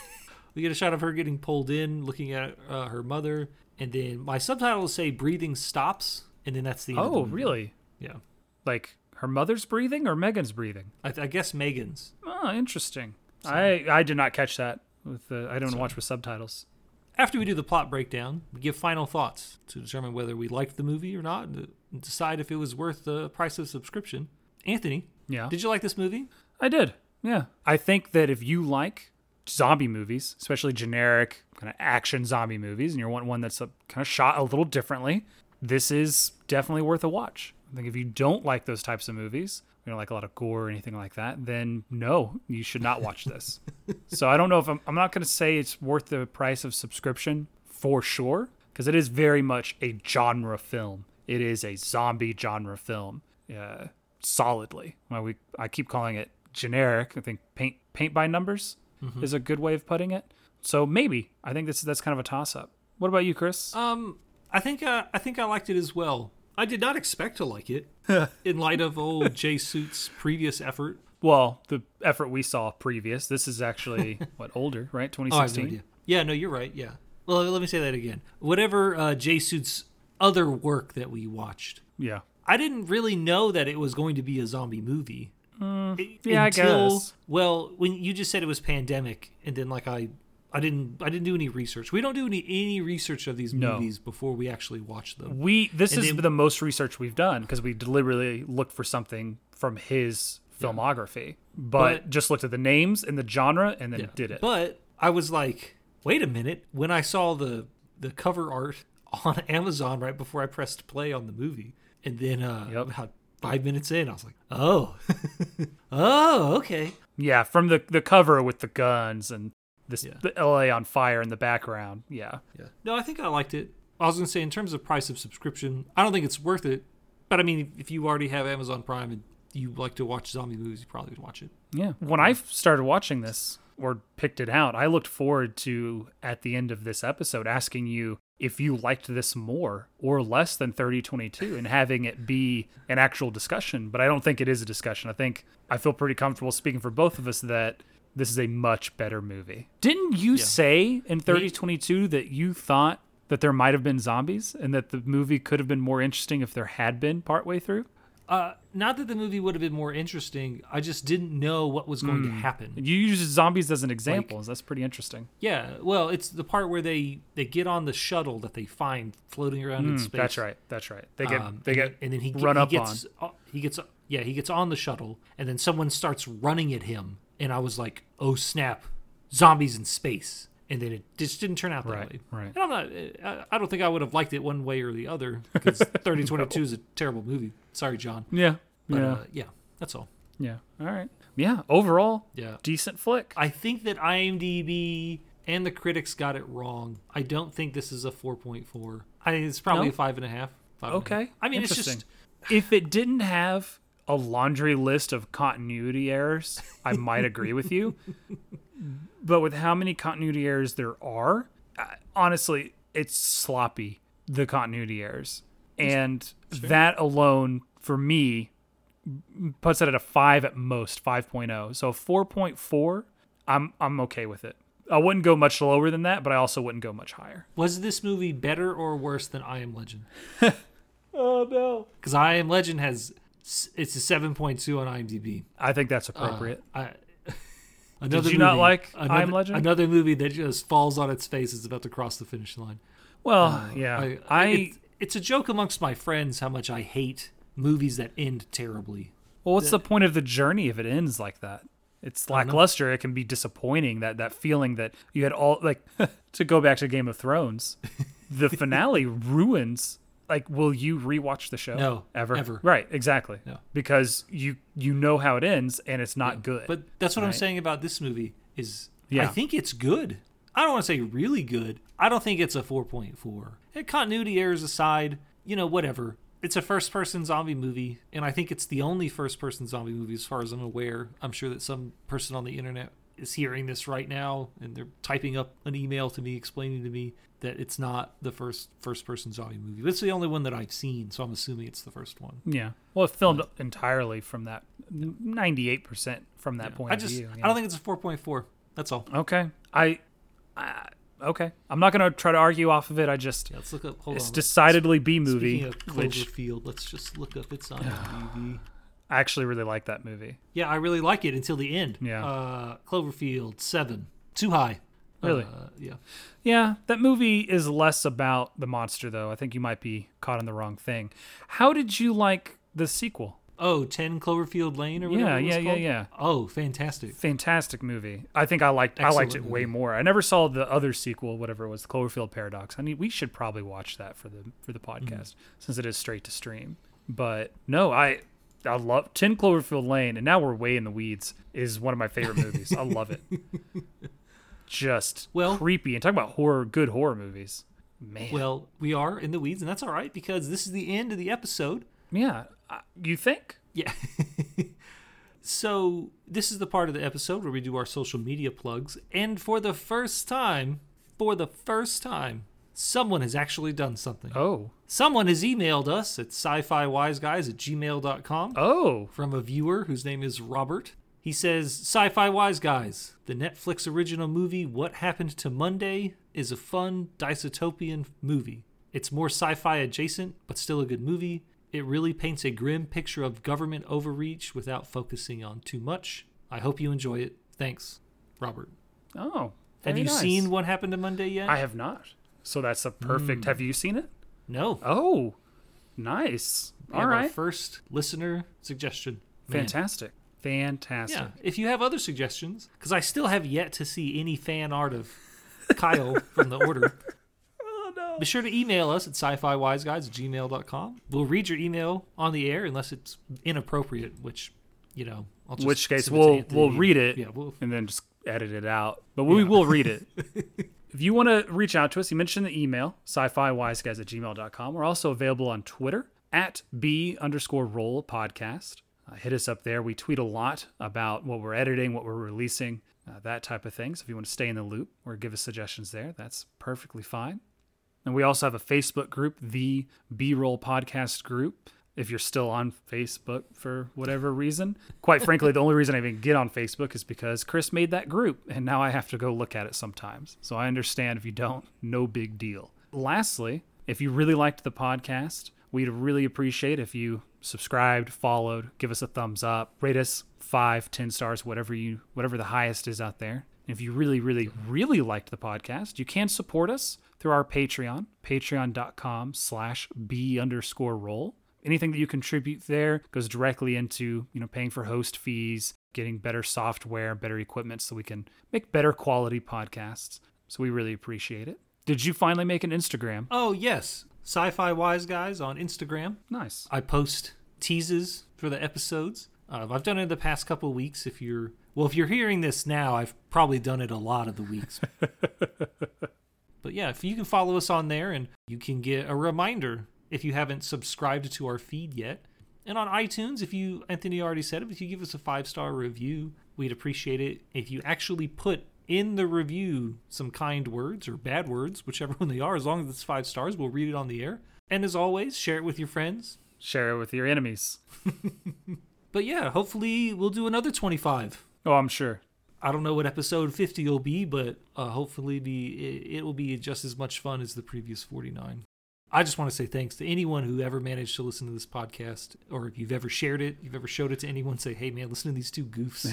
We get a shot of her getting pulled in, looking at uh, her mother, and then my subtitles say "breathing stops," and then that's the the Oh, movie. really? Yeah, Like her mother's breathing or Megan's breathing? I, I guess Megan's. Oh, interesting. I I did not catch that. With the, I don't watch with subtitles. After we do the plot breakdown, we give final thoughts to determine whether we liked the movie or not, and decide if it was worth the price of subscription. Anthony, Yeah, did you like this movie? I did. Yeah, I think that if you like zombie movies, especially generic kind of action zombie movies, and you want one that's uh kind of shot a little differently, this is definitely worth a watch. I think if you don't like those types of movies, you don't like a lot of gore or anything like that, then no, you should not watch this. [laughs] so I don't know if I'm, I'm not going to say it's worth the price of subscription for sure, because it is very much a genre film. It is a zombie genre film, uh, solidly. Well, we I keep calling it generic. I think paint paint by numbers is a good way of putting it. So maybe I think this that's kind of a toss up. What about you, Chris? Um, I think uh, I think I liked it as well. I did not expect to like it [laughs] in light of old J Suits' previous effort. Well, the effort we saw previous. This is actually [laughs] what older, right? Oh, I have no 2016. idea. Yeah, no, you're right. Yeah. Well, let me say that again. Whatever uh, Jay Suits' other work that we watched, yeah. I didn't really know that it was going to be a zombie movie. I- yeah, I guess. Well, when you just said it was pandemic, and then like I, I didn't, I didn't do any research. We don't do any any research of these No. movies before we actually watch them. We this And is the most research we've done because we deliberately looked for something from his filmography, but, But- just looked at the names and the genre and then Yeah. did it. But I was like, wait a minute. When I saw the the cover art [laughs] on Amazon right before I pressed play on the movie, and then uh, Yep. about five minutes in, I was like, oh, [laughs] oh, okay. yeah, from the the cover with the guns and this Yeah. the LA on fire in the background. Yeah. Yeah. No, I think I liked it. I was gonna say in terms of price of subscription, I don't think it's worth it. But I mean, if you already have Amazon Prime and you like to watch zombie movies, you probably would watch it. Yeah. When I started watching this or picked it out, I looked forward to at the end of this episode asking you if you liked this more or less than 3022 and having it be an actual discussion. But I don't think it is a discussion. I think I feel pretty comfortable speaking for both of us that this is a much better movie. Didn't you say in 3022 that you thought that there might have been zombies and that the movie could have been more interesting if there had been partway through? Uh, not that the movie would have been more interesting. I just didn't know what was going Hmm. to happen. You used zombies as an example. That's pretty interesting. Yeah, well, it's the part where they they get on the shuttle that they find floating around in space. Hmm, That's right. That's right. They get Um, they and get and then he, run he up gets uh, he gets yeah he gets on the shuttle and then someone starts running at him and I was like oh snap zombies in space and then it just didn't turn out that Right, way right. and I'm not I, don't think I would have liked it one way or the other because [laughs] 3022 is a terrible movie sorry John. Yeah. but yeah. uh, yeah that's all yeah. All right. Yeah. Overall, yeah decent flick. I think that IMDb and the critics got it wrong I don't think this is a 4.4 I it's probably No? a five and a half five and a half. Okay. I mean it's just if it didn't have a laundry list of continuity errors, I might agree with you. [laughs] But with how many continuity errors there are, honestly, it's sloppy, the continuity errors. And that alone, for me, puts it at a 5 at most, 5.0. So 4.4, I'm, I'm okay with it. I wouldn't go much lower than that, but I also wouldn't go much higher. Was this movie better or worse than I Am Legend? [laughs] Oh, no. Because I Am Legend has it's a seven point two on IMDb. I think that's Uh, appropriate. I, [laughs] another you not movie- like I'm Legend? Another movie that just falls on its face is about to cross the finish line. well, yeah. I, I, it- it's a joke amongst my friends how much I hate movies that end terribly. Well, what's the point of the journey if it ends like that? It's lackluster. It can be disappointing. That that feeling that you had all like [laughs] to go back to Game of Thrones, the [laughs] finale ruins. Like, will you rewatch the show? No, ever, ever. Right, exactly. No. Because you you know how it ends, and it's not good. But that's what I'm saying about this movie is I think it's good. I don't want to say really good. I don't think it's a 4.4. And continuity errors aside, you know, whatever. it's a first person zombie movie, and I think it's the only first person zombie movie as far as I'm aware. I'm sure that some person on the internet is hearing this right now and they're typing up an email to me explaining to me that it's not the first first person zombie movie. It's the only one that I've seen, so I'm assuming it's the first one. Yeah. Well, it filmed entirely from that 98% from that Yeah. point I of just view. I don't think it's a 4.4. That's all. Okay. I, I okay. I'm not going to try to argue off of it. I just Yeah, let's look up. Hold it's on. decidedly B movie, Speaking of which Cloverfield, let's just look up its on [sighs] IMDb. I actually really like that movie. Yeah, I really like it until the end. Yeah. Uh, Cloverfield seven, too high. Really? Uh, yeah. Yeah, that movie is less about the monster though. I think you might be caught in the wrong thing. How did you like the sequel? Oh, 10 Cloverfield Lane or whatever. Yeah, it was yeah, yeah, called? yeah. Oh, fantastic. Fantastic movie. I think I liked I liked it Excellent way more. I never saw the other sequel, whatever it was, Cloverfield Paradox. I mean, we should probably watch that for the for the Mm-hmm. podcast since it is straight to stream. But no, I I love 10 Cloverfield Lane and now we're way in the weeds is one of my favorite movies. I love it. [laughs] Just Well- creepy and talk about horror good horror movies. Man. Well, we are in the weeds, and that's all right because this is the end of the episode. yeah, uh, you think? Yeah. [laughs] so, this is the part of the episode where we do our social media plugs. And for the first time, for the first time, someone has actually done something. Oh. Someone has emailed us at sci fi wiseguys at gmail.com Oh. from a viewer whose name is Robert. He says, Sci Fi Wise Guys, the Netflix original movie What Happened to Monday is a fun dystopian movie. It's more sci fi adjacent, but still a good movie. It really paints a grim picture of government overreach without focusing on too much. I hope you enjoy it. Thanks, Robert. Oh. Have you nice. seen What Happened to Monday yet? I have not. So that's a perfect. Have hmm. you seen it? no. Oh. Nice. We All right. first listener suggestion. Man. Fantastic. Fantastic. Yeah, if you have other suggestions, because I still have yet to see any fan art of Kyle from the order. [laughs] Oh no. Be sure to email us at sci-fi wiseguys at gmail.com. We'll read your email on the air unless it's inappropriate, which, you know, I'll just Which case send it to we'll Anthony. we'll read it Yeah, we'll, and then just edit it out. But we will read it. [laughs] if you want to reach out to us, you mentioned the email, sci-fi wiseguys at gmail.com. We're also available on Twitter at B underscore roll podcast. Uh, hit us up there. We tweet a lot about what we're editing, what we're releasing, uh, that type of thing. So if you want to stay in the loop or give us suggestions there, that's perfectly fine. And we also have a Facebook group, the B Roll Podcast Group. If you're still on Facebook for whatever reason, quite frankly, the only reason I even get on Facebook is because Chris made that group, and now I have to go look at it sometimes. So I understand if you don't, no big deal. Lastly, if you really liked the podcast, we'd really appreciate if you subscribed, followed, give us a thumbs up, rate us five, ten stars, whatever you, whatever the highest is out there. If you really, really, really liked the podcast, you can support us through our Patreon, patreon.com slash B underscore roll. Anything that you contribute there goes directly into, you know, paying for host fees, getting better software, better equipment so we can make better quality podcasts. So we really appreciate it. Did you finally make an Instagram? oh, yes. Sci-fi wise guys on Instagram. Nice. I post teases for the episodes. Uh, I've done it in the past couple of weeks. If you're well, if you're hearing this now, I've probably done it a lot of the weeks. [laughs] but yeah, if you can follow us on there, and you can get a reminder if you haven't subscribed to our feed yet. And on iTunes, if you Anthony already said it, if you give us a five star review, we'd appreciate it. If you actually put in the review some kind words or bad words, whichever [laughs] one they are, as long as it's five stars, we'll read it on the air. And as always, share it with your friends, Share it with your enemies. [laughs] But yeah, hopefully we'll do another 25. Oh, I'm sure. I don't know what episode 50 will be, but uh, hopefully be it, it will be just as much fun as the previous 49. I just want to say thanks to anyone who ever managed to listen to this podcast, or if you've ever shared it, you've ever showed it to anyone, say, hey man, listen to these two goofs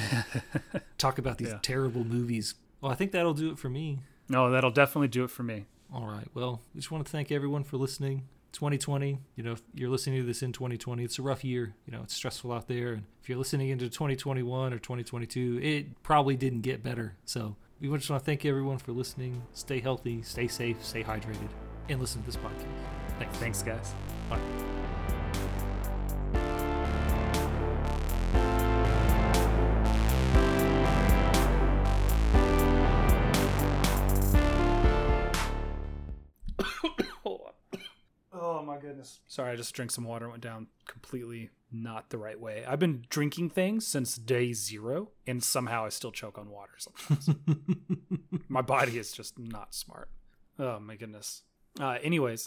[laughs] talk about these Yeah. terrible movies. Well, I think that'll do it for me. No, that'll definitely do it for me. All right. Well, I just want to thank everyone for listening. 2020, you know, if you're listening to this in 2020, it's a rough year. You know, it's stressful out there. And if you're listening into 2021 or 2022, it probably didn't get better. So we just want to thank everyone for listening. Stay healthy, stay safe, stay hydrated, and listen to this podcast. Thanks. Thanks, guys. Bye. Oh my goodness. goodness. Sorry, I just drank some water and went down completely not the right way. I've been drinking things since day zero, and somehow I still choke on water sometimes. [laughs] my body is just not smart. Oh my goodness. Uh, anyways,